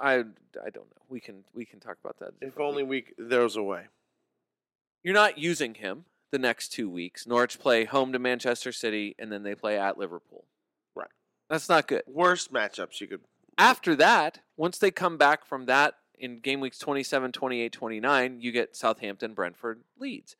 S2: I I don't know. We can we can talk about that.
S1: If only we c- there was a way.
S2: you're not using him the next two weeks. Norwich play home to Manchester City, and then they play at Liverpool.
S1: Right.
S2: That's not good.
S1: Worst matchups you could.
S2: After that, once they come back from that in game weeks 27, 28, 29, you get Southampton, Brentford, Leeds.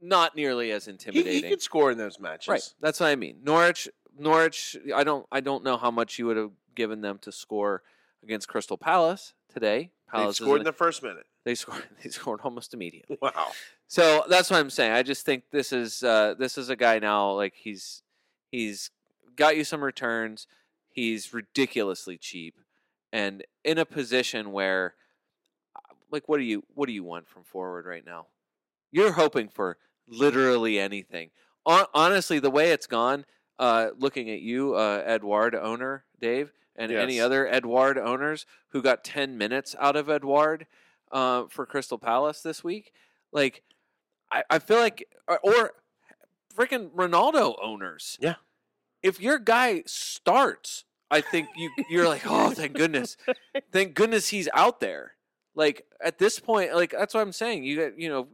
S2: Not nearly as intimidating.
S1: he could score in those matches.
S2: Right. That's what I mean. Norwich Norwich I don't I don't know how much you would have given them to score against Crystal Palace today.
S1: They
S2: Palace
S1: scored in the first minute.
S2: they scored they scored almost immediately.
S1: Wow.
S2: So that's what I'm saying. I just think this is uh, this is a guy now like he's he's got you some returns. He's ridiculously cheap and in a position where like what do you what do you want from forward right now? You're hoping for literally anything. Honestly, the way it's gone, uh, looking at you, uh, Edouard owner Dave, and any
S1: Yes.
S2: other Edouard owners who got 10 minutes out of Edouard uh, for Crystal Palace this week, like I, I feel like, or, or freaking Ronaldo owners.
S1: Yeah.
S2: If your guy starts, I think you you're like, oh, thank goodness, thank goodness he's out there. Like at this point, like that's what I'm saying. You you know,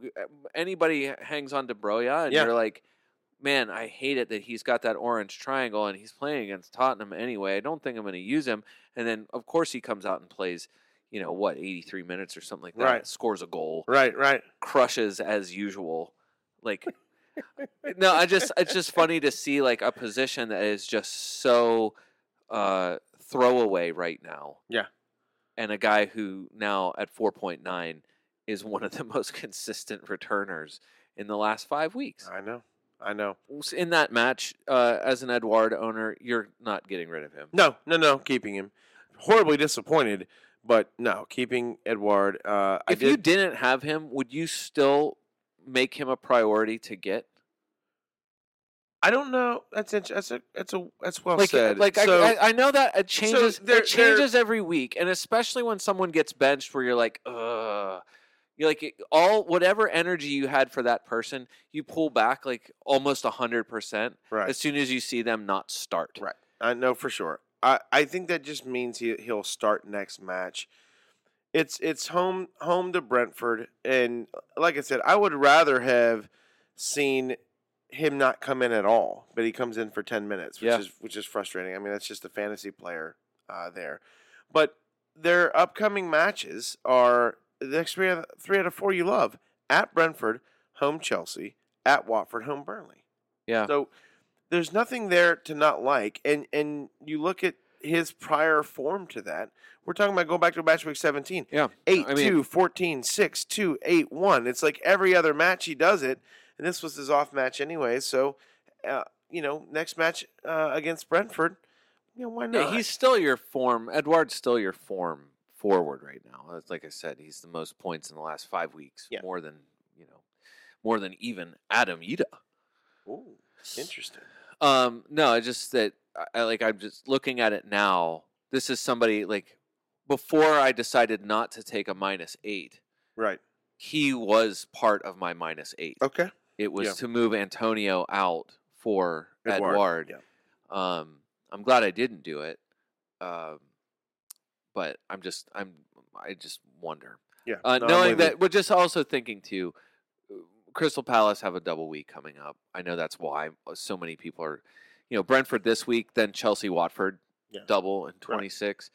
S2: anybody hangs on to Broya, and
S1: Yeah.
S2: you're like, man, I hate it that he's got that orange triangle and he's playing against Tottenham anyway. I don't think I'm going to use him. And then of course he comes out and plays, you know, what 83 minutes or something like that.
S1: Right.
S2: Scores a goal,
S1: Right, right.
S2: crushes as usual. Like, no, I just it's just funny to see like a position that is just so uh throwaway right now.
S1: Yeah.
S2: And a guy who now at 4.9 is one of the most consistent returners in the last 5 weeks.
S1: I know. I know.
S2: In that match uh as an Edouard owner, you're not getting rid of him.
S1: No, no, no. Keeping him. Horribly disappointed, but no, keeping Edouard. Uh,
S2: If you didn't have him, would you still make him a priority to get?
S1: I don't know. That's int- that's a that's a that's well
S2: like,
S1: said.
S2: like
S1: so,
S2: I, I, know that it changes.
S1: there-
S2: it changes every week, and especially when someone gets benched, where you're like, ugh. You're like all whatever energy you had for that person, you pull back like almost hundred percent
S1: right.
S2: as soon as you see them not start.
S1: Right. I know for sure. I, I think that just means he he'll start next match. It's it's home home to Brentford, and like I said, I would rather have seen him not come in at all, but he comes in for ten minutes, which
S2: Yeah.
S1: is which is frustrating. I mean, that's just a fantasy player uh, there, but their upcoming matches are the next three out of, three out of four you love at Brentford, home Chelsea, at Watford, home Burnley.
S2: Yeah.
S1: So there's nothing there to not like. And and you look at his prior form to that. We're talking about going back to match week 17.
S2: Yeah.
S1: 8
S2: I mean-
S1: 2, 14, 6 2, 8 1. It's like every other match he does it. And this was his off match anyway. So, uh, you know, next match uh, against Brentford, you know, why not?
S2: Yeah, he's still your form. Edouard's still your form forward right now. Like I said, he's the most points in the last five weeks,
S1: Yeah.
S2: more than you know, more than even Adam Idah.
S1: Ooh, interesting.
S2: Um, no, just that I like I'm just looking at it now. This is somebody like before I decided not to take a minus eight.
S1: Right.
S2: He was part of my minus eight.
S1: Okay.
S2: It was
S1: yeah.
S2: to move Antonio out for
S1: Edouard,
S2: Edward.
S1: yeah.
S2: Um, I'm glad I didn't do it. Um, but I'm just I'm I just wonder.
S1: Yeah.
S2: Uh,
S1: no,
S2: knowing that, we're just also thinking too. uh, Crystal Palace have a double week coming up. I know that's why uh, so many people are, you know, Brentford this week, then Chelsea, Watford,
S1: Yeah.
S2: double in 26,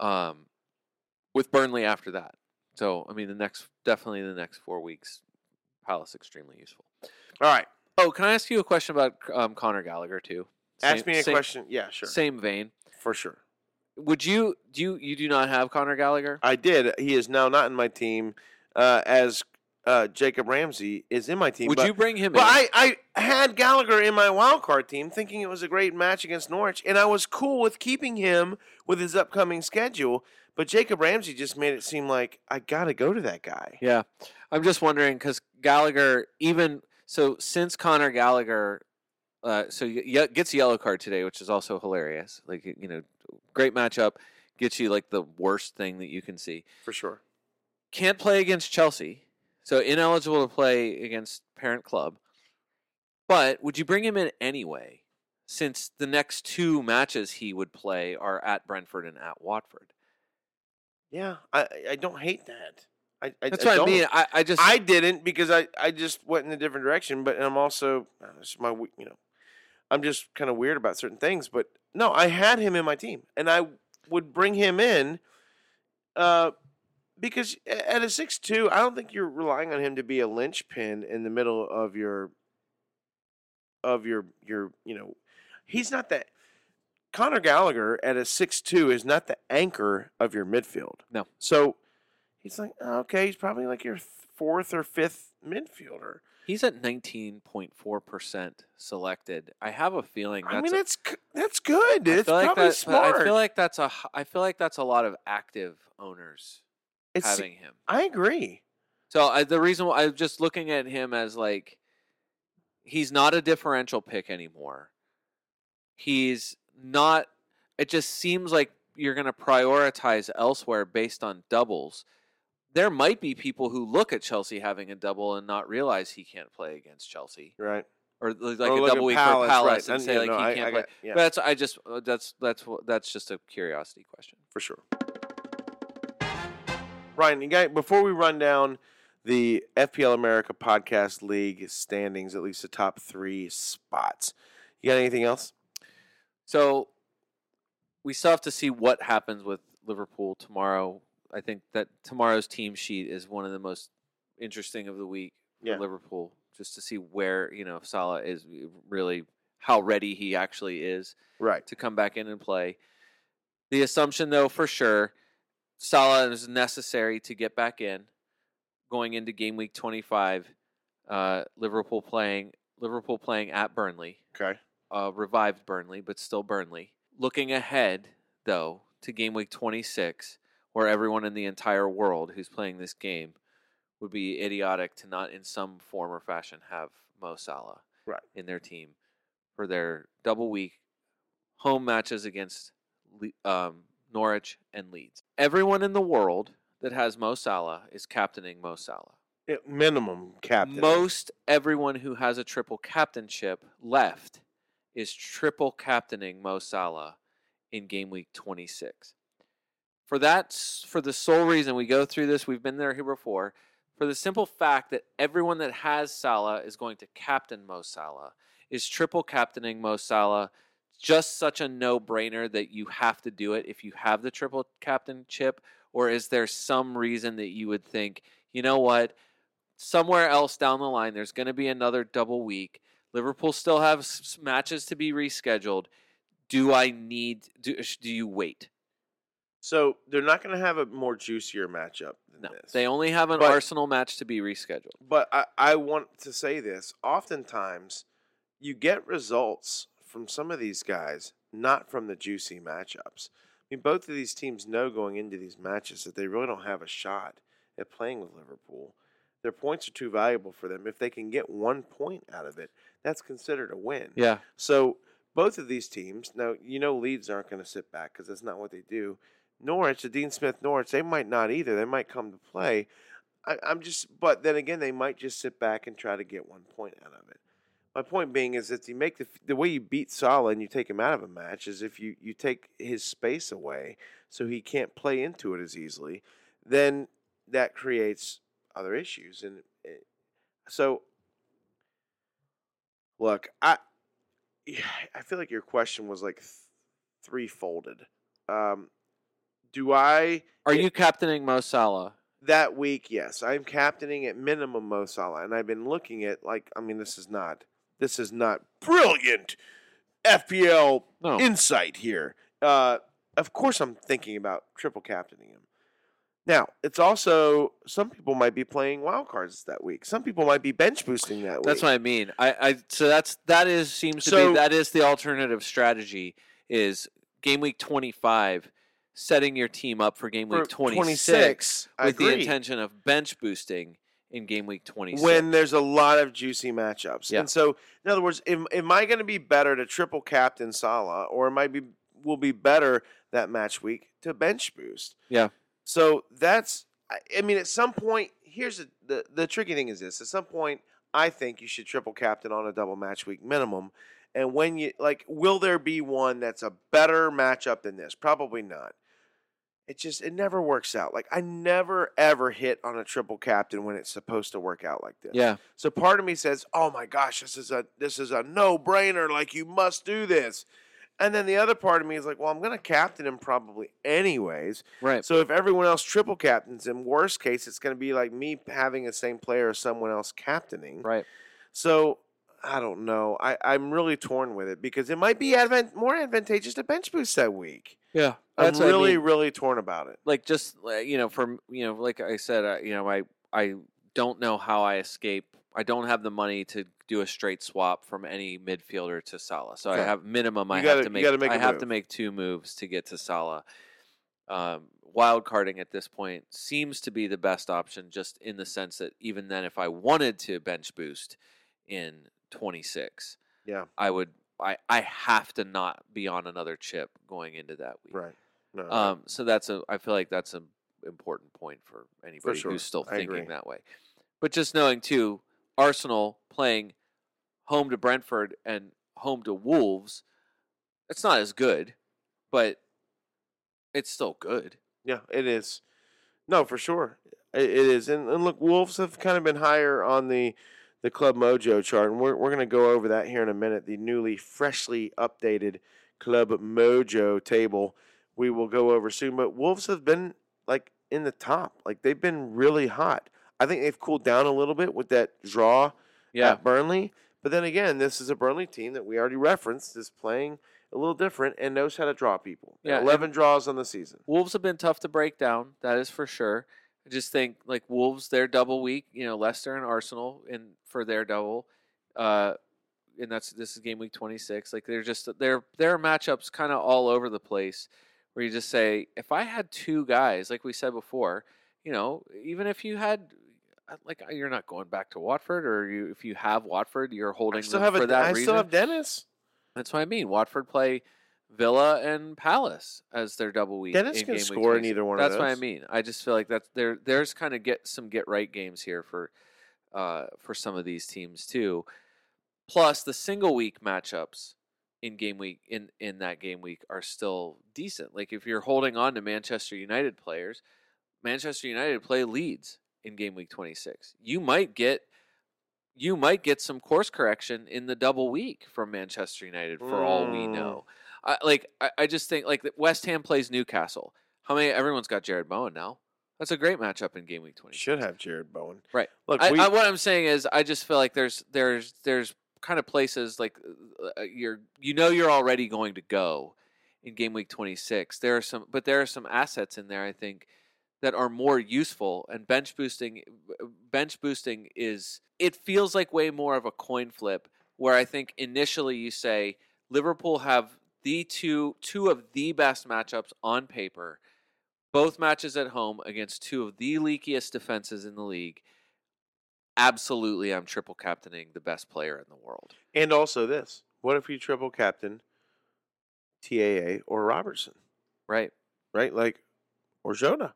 S2: um, with Burnley after that. So I mean, the next definitely the next four weeks, Palace extremely useful.
S1: All right.
S2: Oh, can I ask you a question about um, Conor Gallagher too?
S1: Ask me a
S2: same-
S1: question. Yeah, sure.
S2: Same vein.
S1: For sure.
S2: Would you do you, you do not have Conor Gallagher?
S1: I did. He is now not in my team, uh, as uh, Jacob Ramsey is in my team.
S2: Would
S1: but,
S2: you bring him
S1: But
S2: in?
S1: I, I had Gallagher in my wild card team, thinking it was a great match against Norwich, and I was cool with keeping him with his upcoming schedule. But Jacob Ramsey just made it seem like I got to go to that guy.
S2: Yeah, I'm just wondering because Gallagher, even so, since Connor Gallagher, uh, so y- gets a yellow card today, which is also hilarious. Like you know, great matchup, gets you like the worst thing that you can see.
S1: For sure.
S2: Can't play against Chelsea, so ineligible to play against parent club. But would you bring him in anyway? Since the next two matches he would play are at Brentford and at Watford.
S1: Yeah, I, I don't hate that. I, I,
S2: That's
S1: I
S2: what I
S1: don't.
S2: mean. I, I just
S1: I didn't because I, I just went in a different direction, but I'm also uh, it's my you know I'm just kind of weird about certain things. But no, I had him in my team, and I would bring him in, uh, because at a six two, I don't think you're relying on him to be a linchpin in the middle of your of your your you know he's not that. Conor Gallagher at a six two is not the anchor of your midfield.
S2: No.
S1: So he's like, "Oh, okay, he's probably like your fourth or fifth midfielder.
S2: He's at 19.4% selected. I have a feeling that's
S1: I mean,
S2: a-
S1: that's that's good.
S2: I
S1: It's
S2: like
S1: probably
S2: that-
S1: smart.
S2: I feel like that's a I feel like that's a lot of active owners
S1: It's
S2: having him.
S1: I agree.
S2: So I, the reason why I'm just looking at him as like he's not a differential pick anymore. He's not. It just seems like you're going to prioritize elsewhere based on doubles. There might be people who look at Chelsea having a double and not realize he can't play against Chelsea,
S1: Right.
S2: or like
S1: Or
S2: a double week
S1: Palace,
S2: for Palace
S1: right.
S2: and
S1: And,
S2: say like
S1: no,
S2: he
S1: I-
S2: can't
S1: I
S2: play.
S1: got- yeah.
S2: But that's I just uh, that's that's that's just a curiosity question.
S1: for sure. Ryan, you got before we run down the FPL America Podcast League standings, at least the top three spots. You got anything else?
S2: So we still have to see what happens with Liverpool tomorrow. I think that tomorrow's team sheet is one of the most interesting of the week for
S1: Yeah.
S2: Liverpool, just to see where you know if Salah is really how ready he actually is
S1: Right.
S2: to come back in and play. The assumption, though, for sure, Salah is necessary to get back in going into game week 25. Uh, Liverpool playing Liverpool playing at Burnley
S1: Okay.
S2: uh, revived Burnley, but still Burnley. Looking ahead, though, to game week 26, where everyone in the entire world who's playing this game would be idiotic to not, in some form or fashion, have Mo Salah
S1: Right.
S2: in their team for their double week home matches against um, Norwich and Leeds. Everyone in the world that has Mo Salah is captaining Mo Salah.
S1: It- minimum captain.
S2: Most everyone who has a triple captainship left is triple captaining Mo Salah in game week 26. For that, for the sole reason we go through this, we've been there here before. For the simple fact that everyone that has Salah is going to captain Mo Salah, is triple captaining Mo Salah just such a no-brainer that you have to do it if you have the triple captain chip? or is there some reason that you would think, you know what? somewhere else down the line, there's going to be another double week. Liverpool still have matches to be rescheduled. Do I need? Do, do you wait?
S1: So they're not going to have a more juicier matchup than
S2: No,
S1: this.
S2: they only have an
S1: But-
S2: Arsenal match to be rescheduled.
S1: But I, I want to say this. Oftentimes, you get results from some of these guys, not from the juicy matchups. I mean, both of these teams know going into these matches that they really don't have a shot at playing with Liverpool. Their points are too valuable for them. If they can get one point out of it, that's considered a win.
S2: Yeah,
S1: So both of these teams, now you know Leeds aren't going to sit back because that's not what they do. Norwich, the Dean Smith Norwich, they might not either. They might come to play. I, I'm just, but then again, they might just sit back and try to get one point out of it. My point being is that you make the the way you beat Salah and you take him out of a match is if you you take his space away so he can't play into it as easily, then that creates other issues and it, so look, I I feel like your question was like th- three-folded. Um, do I
S2: are you captaining Mo Salah?
S1: that week? Yes, I'm captaining at minimum Mo Salah, and I've been looking at like I mean, this is not this is not brilliant FPL
S2: No,
S1: insight here. Uh, of course, I'm thinking about triple captaining him. Now, it's also some people might be playing wild cards that week. Some people might be bench boosting that
S2: that's
S1: week.
S2: That's what I mean. I, I so that's that is seems to
S1: So-
S2: be that is the alternative strategy is game week 25 setting your team up for game
S1: For
S2: week 26
S1: I
S2: with the intention of bench boosting in game week 26
S1: when there's a lot of juicy matchups.
S2: Yeah.
S1: And so, in other words, am, am I going to be better to triple captain Salah, or am I be will be better that match week to bench boost?
S2: Yeah.
S1: So that's, I, I mean, at some point, here's the, the the tricky thing is this: at some point, I think you should triple captain on a double match week minimum. And when you like, will there be one that's a better matchup than this? Probably not. It just it never works out. Like I never ever hit on a triple captain when it's supposed to work out like this.
S2: yeah
S1: So part of me says, "Oh my gosh, this is a this is a no-brainer. Like you must do this." And then the other part of me is like, "Well, I'm going to captain him probably anyways.
S2: right
S1: So if everyone else triple captains him, worst case, it's going to be like me having the same player as someone else captaining.
S2: right
S1: So I don't know. I I'm really torn with it because it might be advent more advantageous to bench boost that week.
S2: yeah
S1: I'm
S2: that's I
S1: really
S2: mean.
S1: really torn about it.
S2: like just you know from you know like i said uh, you know i i don't know how i escape i don't have the money to do a straight swap from any midfielder to Salah. So I have minimum. I
S1: gotta-
S2: have to make.
S1: make
S2: I have
S1: move.
S2: to make two moves to get to Salah. um, wild carding at this point seems to be the best option, just in the sense that even then, if I wanted to bench boost in 26,
S1: Yeah.
S2: I would. I, I have to not be on another chip going into that week.
S1: Right. No.
S2: Um, so that's a. I feel like that's an important point for anybody
S1: sure.
S2: who's still
S1: I
S2: thinking
S1: agree.
S2: that way. But just knowing too, Arsenal playing home to Brentford and home to Wolves, it's not as good, but it's still good.
S1: Yeah, it is. No, for sure, it, it is. And, and look, Wolves have kind of been higher on the the Club Mojo chart, and we're we're going to go over that here in a minute. The newly, freshly updated Club Mojo table we will go over soon. But Wolves have been like in the top, like they've been really hot. I think they've cooled down a little bit with that draw
S2: Yeah,
S1: at Burnley. But then again, this is a Burnley team that we already referenced is playing a little different and knows how to draw people.
S2: Yeah,
S1: eleven draws on the season.
S2: Wolves have been tough to break down. That is for sure. I just think like Wolves, their double week. You know, Leicester and Arsenal in for their double, uh, and that's this is game week twenty six. Like they're just their their matchups kind of all over the place. Where you just say, if I had two guys, like we said before, you know, even if you had. uh, Like you're not going back to Watford, or you if you have Watford, you're
S1: I
S2: holding
S1: still
S2: them
S1: have
S2: for
S1: a,
S2: that
S1: I
S2: reason.
S1: still have Dennis.
S2: That's what I mean. Watford play Villa and Palace as their double week.
S1: Dennis can score in either one of
S2: That's what I mean. I just feel like that's there. There's kind of get some get right games here for uh, for some of these teams too. Plus the single week matchups in game week in in that game week are still decent. Like if you're holding on to Manchester United players, Manchester United play Leeds in game week 26. You might get you might get some course correction in the double week from Manchester United for all we
S1: Mm.
S2: know. I, like I, I just think like West Ham plays Newcastle. How many? Everyone's got Jarrod Bowen now. That's a great matchup in game week 26.
S1: Should have Jarrod Bowen.
S2: Right.
S1: Look,
S2: I,
S1: we,
S2: I, what I'm saying is, I just feel like there's there's there's kind of places like uh, you're you know you're already going to go in game week 26. There are some, but there are some assets in there I think that are more useful. And bench boosting, bench boosting is it feels like way more of a coin flip. Where I think initially you say Liverpool have the two two of the best matchups on paper. Both matches at home against two of the leakiest defenses in the league absolutely I'm triple captaining the best player in the world.
S1: and also this. What if you triple captain TAA or Robertson?
S2: Right.
S1: Right, like or Jota.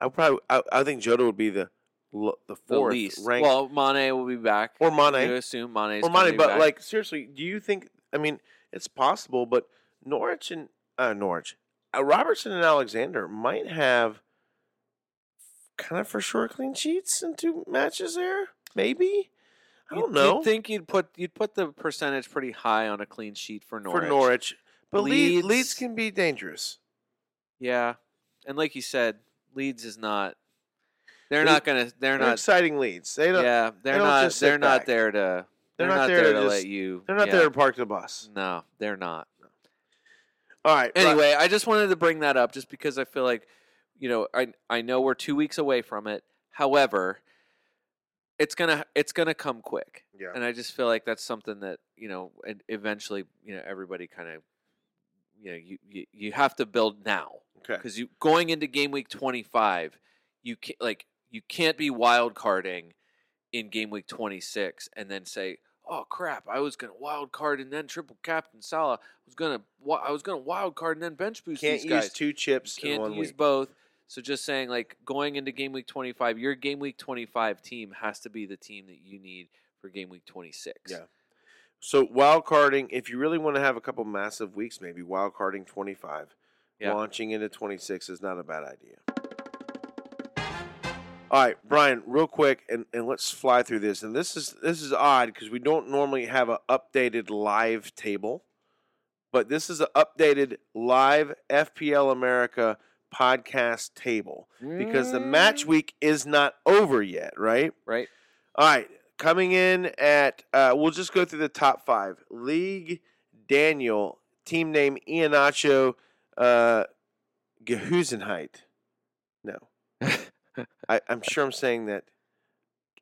S1: I probably I, I think Jota would be the the
S2: The
S1: fourth
S2: least.
S1: ranked
S2: Well, Mane will be back.
S1: or
S2: You
S1: Mane
S2: assume Mane's
S1: or Mane.
S2: be
S1: But
S2: back.
S1: like seriously, do you think? I mean, it's possible, but Norwich and uh, Norwich, uh, Robertson and Alexander might have kind of for sure clean sheets in two matches there. Maybe I
S2: You'd-
S1: don't know
S2: You'd think you'd put you'd put the percentage pretty high on a clean sheet for Norwich.
S1: for Norwich, but Leeds, Leeds
S2: Leeds-
S1: can be dangerous.
S2: Yeah. And like you said, Leeds is not they're
S1: Le-
S2: not gonna they're
S1: They're,
S2: not
S1: exciting leads. They don't.
S2: yeah, they're
S1: don't
S2: not they're not
S1: back.
S2: there to they're,
S1: not
S2: not,
S1: there
S2: there,
S1: to just-
S2: let you
S1: They're not
S2: yeah.
S1: there to park the bus.
S2: No, they're not.
S1: All right. right.
S2: Anyway, I just wanted to bring that up just because I feel like, you know, I I know we're two weeks away from it. However, it's gonna it's gonna come quick,
S1: Yeah.
S2: and I just feel like that's something that you know, and eventually, you know, everybody kind of, you know, you, you you have to build now
S1: Okay.
S2: because you going into game week twenty five, you can't like you can't be wild carding in game week twenty six and then say. Oh crap! I was gonna wild card and then triple captain Salah. I was gonna I was gonna wild card and then bench boost
S1: Can't
S2: these
S1: use two chips
S2: Can't
S1: one
S2: use
S1: week.
S2: both. So just saying, like going into game week twenty five, your game week twenty five team has to be the team that you need for game week twenty six.
S1: Yeah. So wild carding, if you really want to have a couple massive weeks, maybe wild carding twenty five,
S2: Yeah.
S1: launching into twenty six is not a bad idea. All right, Brian, real quick, and, and let's fly through this. And this is this is odd because we don't normally have an updated live table, but this is an updated live FPL America podcast table because the match week is not over yet, right?
S2: right?
S1: All right, coming in at uh, we'll just go through the top five. League Daniel, team name Iheanacho uh, Gehusenheit. No, I, I'm sure I'm saying that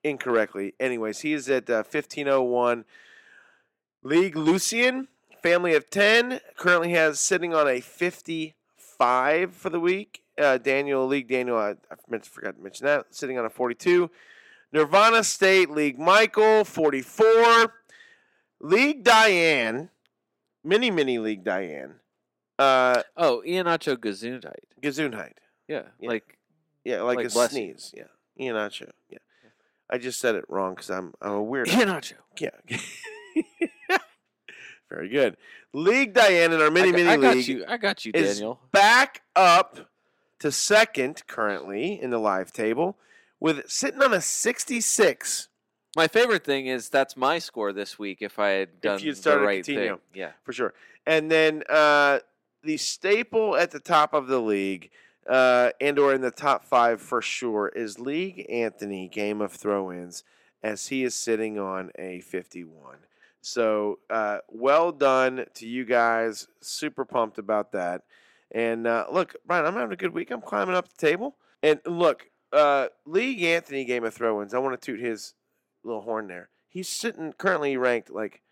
S1: incorrectly. Anyways, he is at uh, 1501. League Lucian, family of 10, currently has sitting on a five for the week. Uh, Daniel League Daniel, I, I meant to forgot to mention that, sitting on a 42. Nirvana State League Michael 44. League Diane, mini mini League Diane. Uh,
S2: Oh, Iheanacho Gesundheit.
S1: Gesundheit.
S2: Yeah,
S1: Yeah.
S2: like
S1: Yeah, like,
S2: Like
S1: a
S2: bless you.
S1: sneeze. Yeah, Iheanacho. Yeah. I just said it wrong because I'm I'm a weird.
S2: Iheanacho.
S1: Yeah. Very good. League Diane in our mini
S2: I, got-
S1: mini
S2: I got
S1: league
S2: you. I got you,
S1: is
S2: Daniel.
S1: back up to second currently in the live table with sitting on a 66
S2: My favorite thing is that's my score this week. If I had done
S1: you'd
S2: the right
S1: Coutinho.
S2: thing, yeah.
S1: for sure. And then uh, the staple at the top of the league uh, and or in the top five for sure is League Anthony Game of Throw-ins as he is sitting on a 51. So uh, well done to you guys. Super pumped about that. And uh, look, Brian, I'm having a good week. I'm climbing up the table. And look, uh, League Anthony Game of Throw-ins. I want to toot his little horn there. He's sitting currently ranked like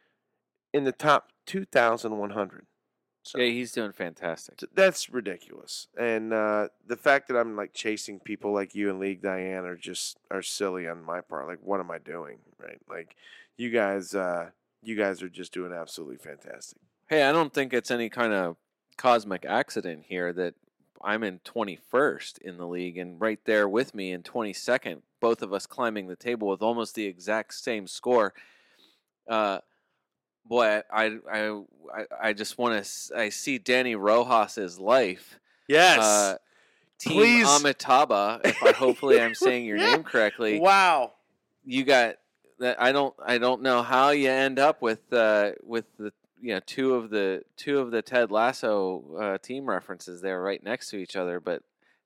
S1: in the top 2,100. So
S2: Yeah, he's doing fantastic.
S1: that's ridiculous. And uh, the fact that I'm like chasing people like you and League Diane are just are silly on my part. Like, what am I doing? Right? Like, you guys, uh, you guys are just doing absolutely fantastic.
S2: Hey, I don't think it's any kind of cosmic accident here that I'm in 21st in the league and right there with me in 22nd, both of us climbing the table with almost the exact same score. Uh, boy, I I I, I just want to I see Dani Rojas's life.
S1: Yes.
S2: Uh, Team
S1: Please.
S2: Amitabha, if I hopefully I'm saying your
S1: Yeah.
S2: name correctly.
S1: wow.
S2: you got that I don't I don't know how you end up with uh with the you know two of the two of the Ted Lasso uh, team references there right next to each other but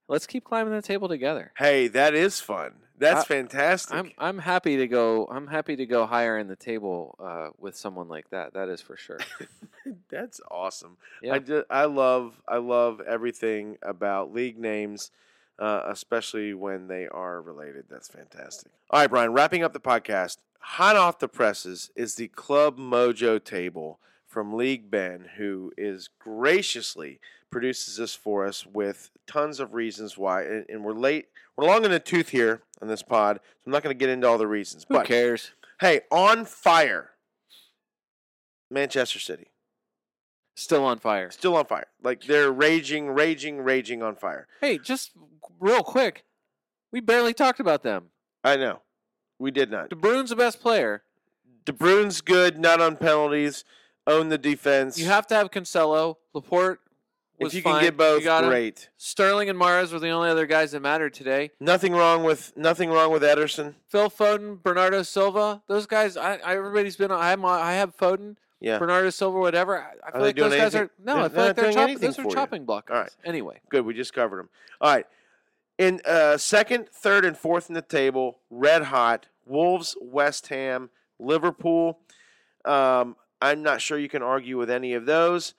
S2: let's keep climbing the table together.
S1: Hey, that is fun. That's
S2: I-
S1: fantastic.
S2: I'm I'm happy to go I'm happy to go higher in the table uh, with someone like that. That is for sure.
S1: That's awesome.
S2: Yeah.
S1: I just, I love I love everything about league names, uh, especially when they are related. That's fantastic. All right, Brian. Wrapping up the podcast, hot off the presses is the Club Mojo table from League Ben, who is graciously produces this for us with tons of reasons why. And, and we're late. We're long in the tooth here on this pod, so I'm not going to get into all the reasons.
S2: Who
S1: but
S2: cares?
S1: hey, on fire, Manchester City.
S2: Still on fire.
S1: Still on fire. Like they're raging, raging, raging on fire.
S2: Hey, just real quick. We barely talked about them.
S1: I know. We did not.
S2: De Bruyne's the best player.
S1: De Bruyne's good, not on penalties. Own the defense.
S2: You have to have Cancelo. Laporte was
S1: if you
S2: fine.
S1: can get both,
S2: got him.
S1: great.
S2: Sterling and Mahrez were the only other guys that mattered today.
S1: Nothing wrong with nothing wrong with Ederson.
S2: Phil Foden, Bernardo Silva, those guys. I, I everybody's been. I have, I have Foden,
S1: Yeah,
S2: Bernardo Silva, whatever. I, I feel like those guys
S1: anything?
S2: are no.
S1: They're-
S2: I feel like they're chopping. Those are
S1: for you.
S2: chopping blockers.
S1: All right.
S2: Anyway,
S1: good. We just covered them. All right. In uh, second, third, and fourth in the table, red hot. Wolves, West Ham, Liverpool. Um, I'm not sure you can argue with any of those.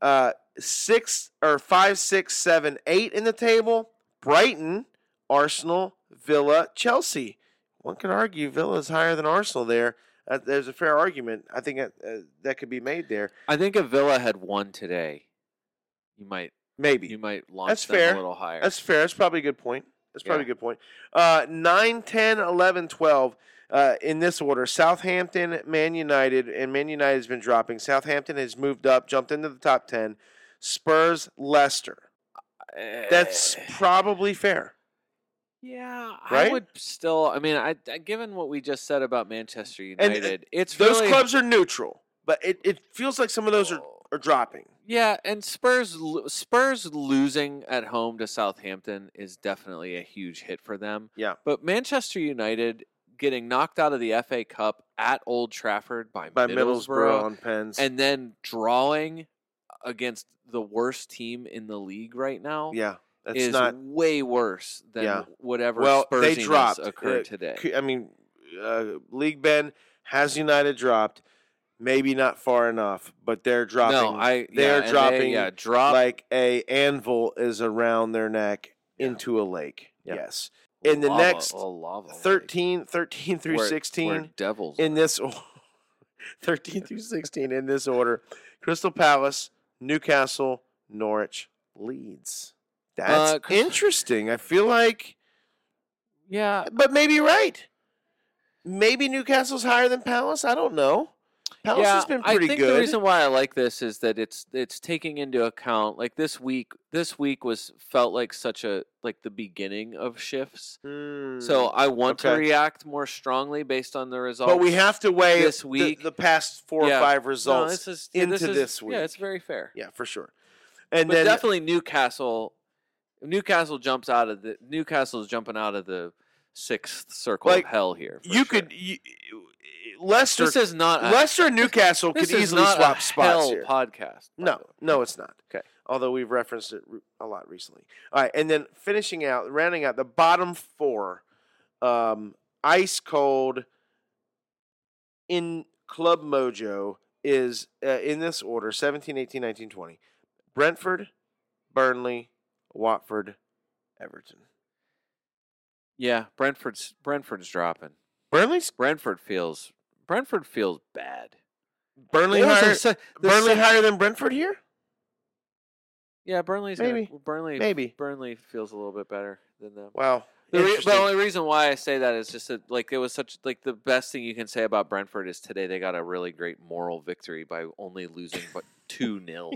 S1: Uh, six or five, six, seven, eight in the table. Brighton, Arsenal, Villa, Chelsea. One could argue Villa's higher than Arsenal there. Uh, there's a fair argument. I think that, uh, that could be made there.
S2: I think if Villa had won today, you might
S1: Maybe.
S2: you might launch
S1: That's
S2: them
S1: fair.
S2: a little higher.
S1: That's fair. That's probably a good point. That's probably
S2: Yeah.
S1: a good point. Uh, 9, 10, 11, 12 uh, in this order. Southampton, Man United, and Man United has been dropping. Southampton has moved up, jumped into the top 10. Spurs, Leicester. That's
S2: Eh,
S1: probably fair.
S2: Yeah.
S1: right?
S2: I would still. I mean, I, I given what we just said about Manchester uh, United, it's
S1: Those
S2: really,
S1: clubs are neutral, but it, it feels like some of those are, oh. are dropping.
S2: Yeah, and Spurs Spurs losing at home to Southampton is definitely a huge hit for them.
S1: Yeah.
S2: But Manchester United getting knocked out of the FA Cup at Old Trafford by,
S1: By
S2: Middlesbrough,
S1: Middlesbrough on Pens.
S2: and then drawing against the worst team in the league right now
S1: yeah, that's
S2: is
S1: not.
S2: way worse than
S1: Yeah.
S2: whatever
S1: Well, they dropped.
S2: occurred
S1: Uh,
S2: today.
S1: I mean, uh, League Ben has United dropped. Maybe not far enough, but they're dropping.
S2: no, I
S1: they're
S2: yeah, and they-
S1: dropping
S2: yeah, drop
S1: like a anvil is around their neck
S2: Yeah.
S1: into a lake. Yes. In the
S2: lava-
S1: next
S2: a lava
S1: 13, 13 through
S2: where
S1: 16
S2: devils
S1: in this 13 through 16 in this order. Crystal Palace, Newcastle, Norwich, Leeds. That's
S2: Uh,
S1: interesting. I feel like,
S2: Yeah,
S1: but maybe right. Maybe Newcastle's higher than Palace. I don't know. Palace
S2: yeah.
S1: has been pretty
S2: I think
S1: good.
S2: the reason why I like this is that it's it's taking into account like this week. This week was felt like such a like the beginning of shifts. So
S1: Mm,
S2: I want to react more strongly based on the results.
S1: but we have to weigh
S2: this
S1: the-
S2: week-
S1: the, past four
S2: Yeah.
S1: or five
S2: No,
S1: results
S2: this is,
S1: into
S2: is-
S1: this week.
S2: Yeah, it's very fair.
S1: Yeah, for sure. And
S2: but
S1: then
S2: definitely Newcastle. Newcastle jumps out of the Newcastle's jumping out of the sixth circle
S1: Like,
S2: of hell here.
S1: you
S2: sure.
S1: could you, Leicester.
S2: This is not a,
S1: Leicester and Newcastle could easily
S2: not
S1: swap
S2: a
S1: spots
S2: hell
S1: here.
S2: podcast.
S1: No, no, it's not.
S2: Okay.
S1: Although we've referenced it a lot recently. All right, and then finishing out, rounding out the bottom four, um, ice cold in Club Mojo is uh, in this order 17, 18, 19, 20. Brentford, Burnley, Watford, Everton.
S2: Yeah, Brentford's Brentford's dropping.
S1: Burnley's
S2: Brentford feels Brentford feels bad.
S1: Burnley
S2: There was
S1: higher,
S2: se- the
S1: Burnley
S2: se-
S1: higher than Brentford here?
S2: Yeah, Burnley's gonna-
S1: Maybe.
S2: Burnley
S1: Maybe.
S2: Burnley feels a little bit better than them.
S1: Wow.
S2: The, re- the only reason why I say that is just that, like, it was such like the best thing you can say about Brentford is today they got a really great moral victory by only losing but two 0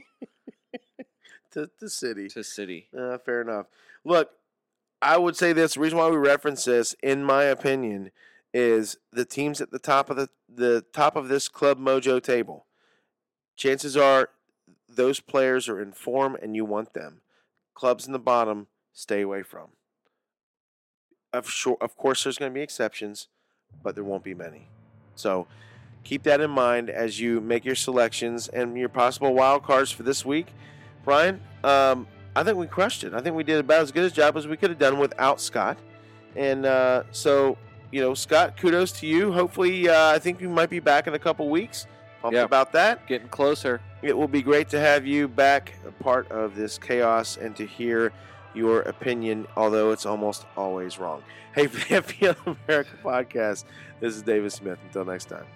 S1: to the city.
S2: to City.
S1: Uh, fair enough. Look, I would say this. The reason why we reference this, in my opinion, is the teams at the top of the the top of this club mojo table. Chances are, those players are in form, and you want them. Clubs in the bottom, stay away from. Of sure, of course, there's going to be exceptions, but there won't be many. So, keep that in mind as you make your selections and your possible wild cards for this week. Brian, um, I think we crushed it. I think we did about as good a job as we could have done without Scott. And uh, so, you know, Scott, kudos to you. Hopefully, uh, I think you might be back in a couple weeks. Pumped about that.
S2: Getting closer.
S1: It will be great to have you back, a part of this chaos, and to hear your opinion, although it's almost always wrong. Hey, for the FPL America podcast, this is David Smith. Until next time.